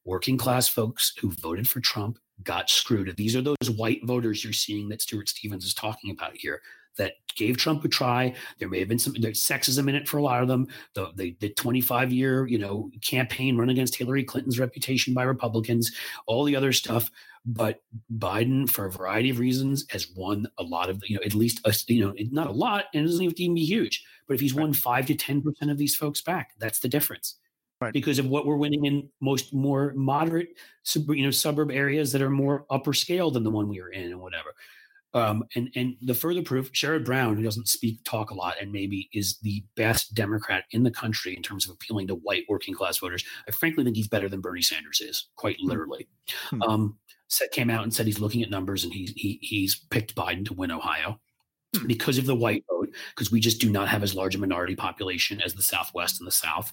working class folks who voted for Trump, got screwed. These are those white voters you're seeing that Stuart Stevens is talking about here that gave Trump a try. There may have been some there's sexism in it for a lot of them. The, the, the 25 year, you know, campaign run against Hillary Clinton's reputation by Republicans, all the other stuff. But Biden, for a variety of reasons, has won a lot of, you know, at least, a, you know, not a lot, and it doesn't even be huge. But if he's won five to 10% of these folks back, that's the difference. Right. Because of what we're winning in most more moderate, you know, suburb areas that are more upper scale than the one we were in and whatever. Um, and and the further proof, Sherrod Brown, who doesn't speak talk a lot, and maybe is the best Democrat in the country in terms of appealing to white working class voters. I frankly think he's better than Bernie Sanders is, quite hmm. literally. Hmm. Um, came out and said he's looking at numbers and he's he, he's picked Biden to win Ohio hmm. because of the white vote, because we just do not have as large a minority population as the Southwest and the South.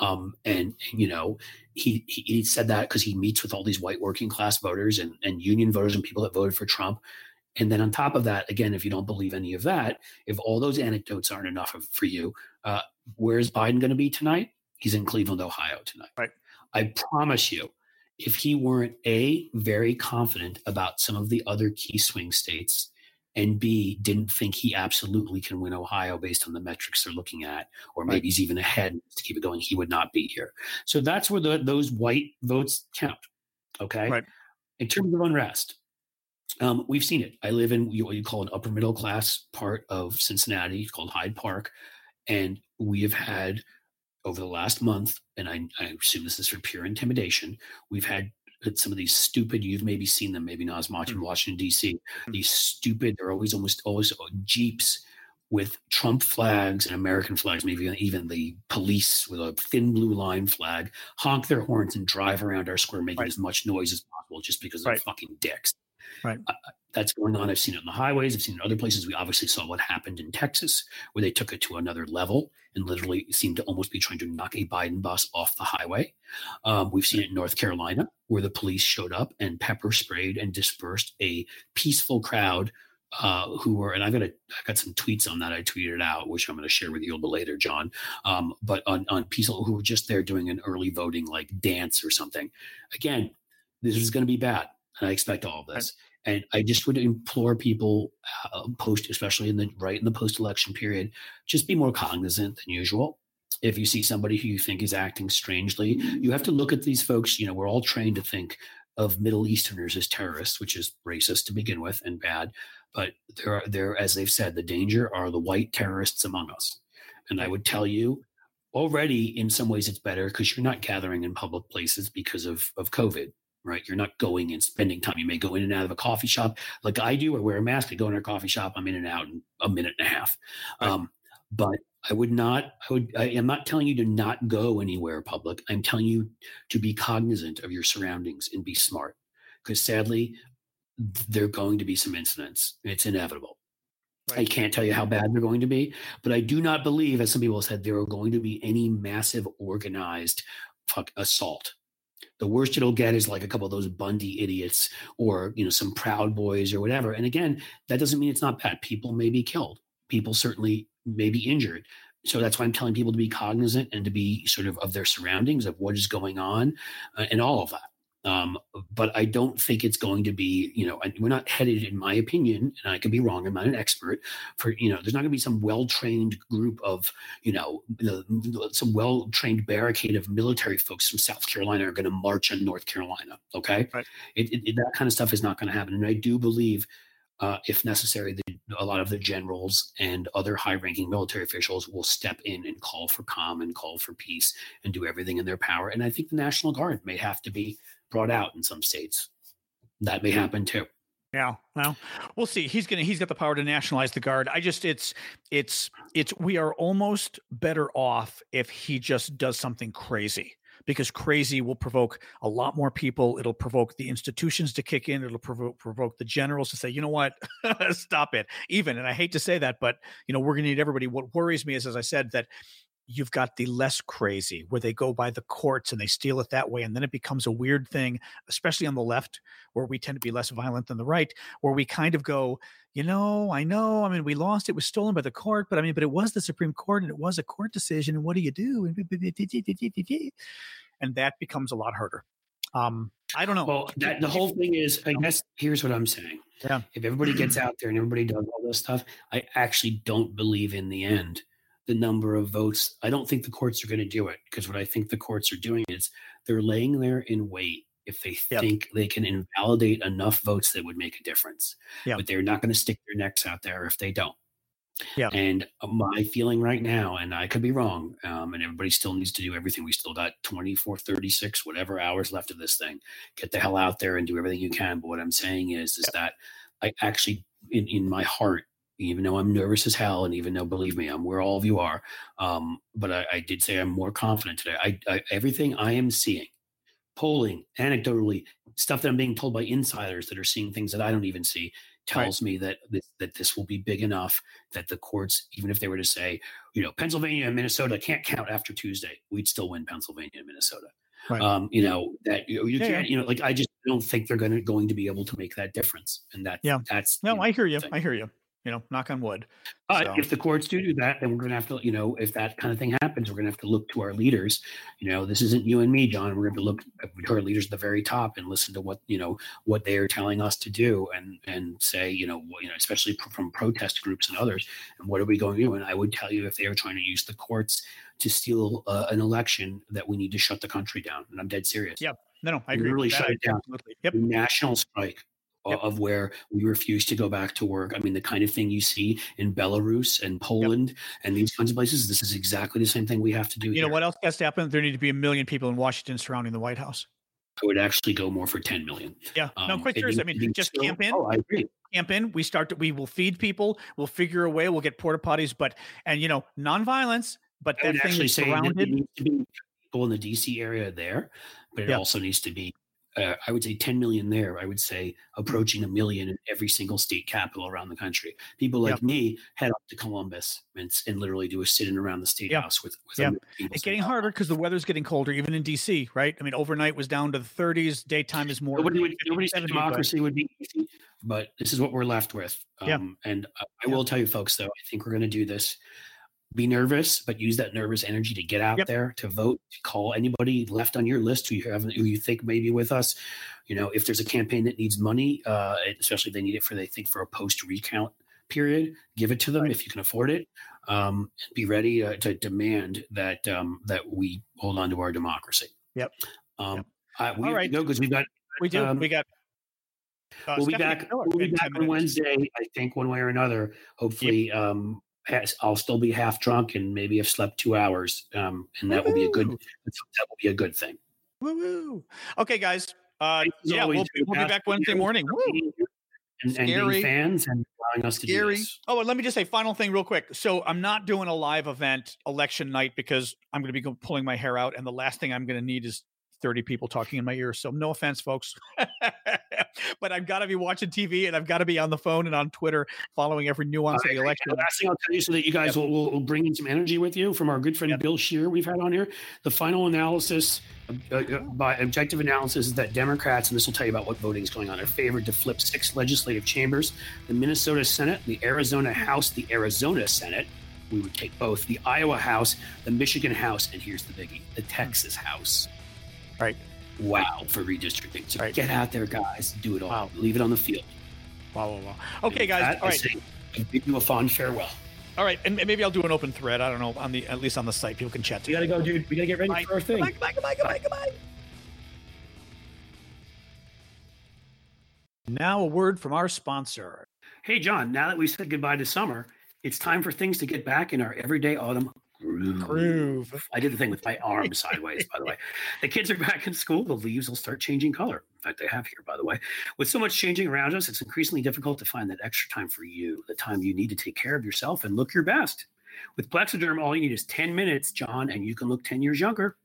Um, and, and, you know, he, he, he said that because he meets with all these white working class voters and, and union voters and people that voted for Trump. And then on top of that, again, if you don't believe any of that, if all those anecdotes aren't enough for you, uh, where's Biden going to be tonight? He's in Cleveland, Ohio tonight. Right. I promise you, if he weren't A, very confident about some of the other key swing states, and B, didn't think he absolutely can win Ohio based on the metrics they're looking at, or maybe he's even ahead to keep it going, he would not be here. So that's where the, those white votes count. Okay. Right. In terms of unrest, um, we've seen it. I live in what you call an upper middle class part of Cincinnati called Hyde Park. And we have had over the last month, and I, I assume this is for pure intimidation, we've had some of these stupid, you've maybe seen them, maybe not as much in mm. Washington, D.C., mm. these stupid, they're always almost always uh, Jeeps with Trump flags and American flags, maybe even the police with a thin blue line flag, honk their horns and drive around our square, making right. as much noise as possible just because they're fucking dicks. Right. Uh, that's going on. I've seen it on the highways. I've seen it in other places. We obviously saw what happened in Texas, where they took it to another level and literally seemed to almost be trying to knock a Biden bus off the highway. Um, we've seen it in North Carolina, where the police showed up and pepper sprayed and dispersed a peaceful crowd uh, who were, and I got a, I got some tweets on that I tweeted out, which I'm going to share with you a little bit later, John. Um, but on on peaceful who were just there doing an early voting like dance or something. Again, this is going to be bad. And I expect all of this. And I just would implore people, uh, post, especially in the right in the post election period, just be more cognizant than usual. If you see somebody who you think is acting strangely, you have to look at these folks. You know, we're all trained to think of Middle Easterners as terrorists, which is racist to begin with and bad. But there are there, as they've said, the danger are the white terrorists among us. And I would tell you already in some ways it's better because you're not gathering in public places because of, of COVID, right? You're not going and spending time. You may go in and out of a coffee shop like I do or wear a mask. I go in a coffee shop, I'm in and out in a minute and a half. Right. Um, but I would not, I would, I am not telling you to not go anywhere public. I'm telling you to be cognizant of your surroundings and be smart because sadly, there are going to be some incidents. It's inevitable. Right. I can't tell you how bad they're going to be, but I do not believe, as some people have said, there are going to be any massive organized fuck assault. The worst it'll get is like a couple of those Bundy idiots or you know some Proud Boys or whatever. And again, that doesn't mean it's not bad. People may be killed. People certainly may be injured. So that's why I'm telling people to be cognizant and to be sort of of their surroundings, of what is going on, uh, and all of that. Um, but I don't think it's going to be, you know, we're not headed, in my opinion, and I could be wrong. I'm not an expert for, you know, there's not going to be some well-trained group of, you know, some well-trained barricade of military folks from South Carolina are going to march on North Carolina. Okay, right. it, it, that kind of stuff is not going to happen, and I do believe. Uh, if necessary, the, a lot of the generals and other high ranking military officials will step in and call for calm and call for peace and do everything in their power. And I think the National Guard may have to be brought out in some states. That may hmm. happen too. Yeah, well, we'll see. He's gonna he's got the power to nationalize the guard. I just it's it's it's we are almost better off if he just does something crazy because crazy will provoke a lot more people. It'll provoke the institutions to kick in. It'll provoke provoke the generals to say, you know what, [LAUGHS] stop it. Even, and I hate to say that, but you know, we're gonna need everybody. What worries me is, as I said, that you've got the less crazy where they go by the courts and they steal it that way and then it becomes a weird thing especially on the left where we tend to be less violent than the right where we kind of go you know i know i mean we lost it was stolen by the court but i mean but it was the supreme court and it was a court decision and what do you do? And that becomes a lot harder. Um i don't know. Well that, the whole thing is i guess here's what i'm saying. yeah. If everybody gets out there and everybody does all this stuff i actually don't believe in the end the number of votes. I don't think the courts are going to do it because what I think the courts are doing is they're laying there in wait if they yep. think they can invalidate enough votes that would make a difference. Yep. But they're not going to stick their necks out there if they don't. Yeah. And uh, my feeling right now, and I could be wrong, um, and everybody still needs to do everything. We still got 24, 36, whatever hours left of this thing. Get the hell out there and do everything you can. But what I'm saying is, is yep. that I actually, in, in my heart, even though I'm nervous as hell, and even though, believe me, I'm where all of you are. Um, but I, I, did say I'm more confident today. I, I, everything I am seeing, polling, anecdotally, stuff that I'm being told by insiders that are seeing things that I don't even see, tells right. me that this, that this will be big enough that the courts, even if they were to say, you know, Pennsylvania and Minnesota can't count after Tuesday, we'd still win Pennsylvania and Minnesota. Right. Um, you know that you, you yeah, can't, you know, like I just don't think they're going to going to be able to make that difference, and that yeah, that's no, I hear you, thing. I hear you you know, knock on wood. Uh, so. If the courts do do that, then we're going to have to, you know, if that kind of thing happens, we're going to have to look to our leaders. You know, this isn't you and me, John. We're going to look to our leaders at the very top and listen to what you know what they are telling us to do, and and say, you know, you know, especially from protest groups and others, and what are we going to do? And I would tell you if they are trying to use the courts to steal uh, an election, that we need to shut the country down. And I'm dead serious. Yep. No, no, I agree. Really shut it down. Absolutely. Yep. National strike yep. of where we refuse to go back to work. I mean, the kind of thing you see in Belarus and Poland yep. and these kinds of places, this is exactly the same thing we have to do. You here. know what else has to happen? There need to be a million people in Washington surrounding the White House. I would actually go more for 10 million. Yeah. No, um, quite serious. I mean, just still, camp in. Oh, I agree. Camp in. We start to, we will feed people. We'll figure a way. We'll get porta potties, but, and you know, nonviolence, but I that thing is surrounded. be people in the DC area there, but it yep. also needs to be uh, I would say 10 million there. I would say approaching a million in every single state capital around the country. People like yep. me head up to Columbus and, and literally do a sitting around the state yep. house with, with yep. It's getting harder because the weather's getting colder, even in DC, right? I mean, overnight was down to the 30s. Daytime is more. Nobody would, nobody said democracy but. would be easy, but this is what we're left with. Um. And I, I will tell you, folks, though, I think we're going to do this be nervous, but use that nervous energy to get out yep. there to vote, to call anybody left on your list who you have who you think maybe with us. You know, if there's a campaign that needs money, uh, especially if they need it for they think for a post recount period, give it to them right. if you can afford it. Um, be ready uh, to demand that um, that we hold on to our democracy. Yep. Um, yep. I, we All right. go because we've got we do. Um, we got. Uh, we'll, be back, we'll be back. on Wednesday, I think, one way or another. Hopefully, yep. um, I'll still be half drunk and maybe have slept two hours, um, and that Woo-hoo. will be a good. That will be a good thing. Woo-hoo. Okay, guys. Uh, yeah, we'll, we'll be back Wednesday morning. Woo and, and being fans and allowing us to Scary. do this. Oh, and let me just say final thing real quick. So I'm not doing a live event election night because I'm going to be pulling my hair out, and the last thing I'm going to need is 30 people talking in my ear. So no offense, folks. [LAUGHS] [LAUGHS] but I've got to be watching TV and I've got to be on the phone and on Twitter following every nuance of the election. The last thing I'll tell you so that you guys yep. will, will, bring in some energy with you from our good friend yep. Bill Scher we've had on here. The final analysis uh, uh, by objective analysis is that Democrats, and this will tell you about what voting is going on, are favored to flip six legislative chambers the Minnesota Senate, the Arizona House, the Arizona Senate. We would take both the Iowa House, the Michigan House, and here's the biggie the Texas House. Right. Wow for redistricting. So right. get out there, guys. Do it all. Wow. Leave it on the field. Wow, wow, wow. Okay, guys. That, all right. Say, give you a fond farewell. All right, and maybe I'll do an open thread. I don't know on the at least on the site, people can chat. We gotta go, dude. We gotta get ready Bye. for our thing. Goodbye, goodbye, goodbye, goodbye, goodbye. Now a word from our sponsor. Hey, John. Now that we said goodbye to summer, it's time for things to get back in our everyday autumn groove. groove. I did the thing with my [LAUGHS] arm sideways, by the way. The kids are back in school. The leaves will start changing color. In fact, they have here, by the way. With so much changing around us, it's increasingly difficult to find that extra time for you, the time you need to take care of yourself and look your best. With Plexaderm, all you need is 10 minutes, John, and you can look 10 years younger.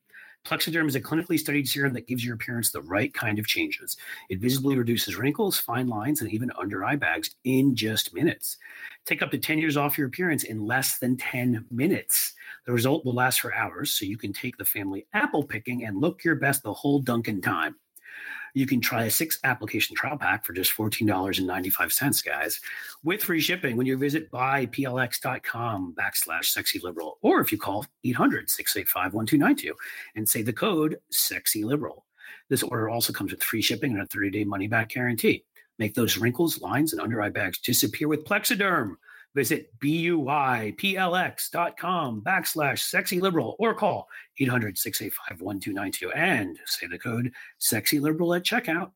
Plexaderm is a clinically studied serum that gives your appearance the right kind of changes. It visibly reduces wrinkles, fine lines, and even under eye bags in just minutes. Take up to 10 years off your appearance in less than 10 minutes. The result will last for hours, so you can take the family apple picking and look your best the whole Duncan time. You can try a six application trial pack for just $14.95, guys, with free shipping when you visit buyplx.com backslash sexy liberal, or if you call 800 685 1292 and say the code sexy liberal. This order also comes with free shipping and a 30 day money back guarantee. Make those wrinkles, lines, and under eye bags disappear with Plexaderm. Visit buyplx.com backslash sexy liberal or call 800 685 1292 and say the code sexy liberal at checkout.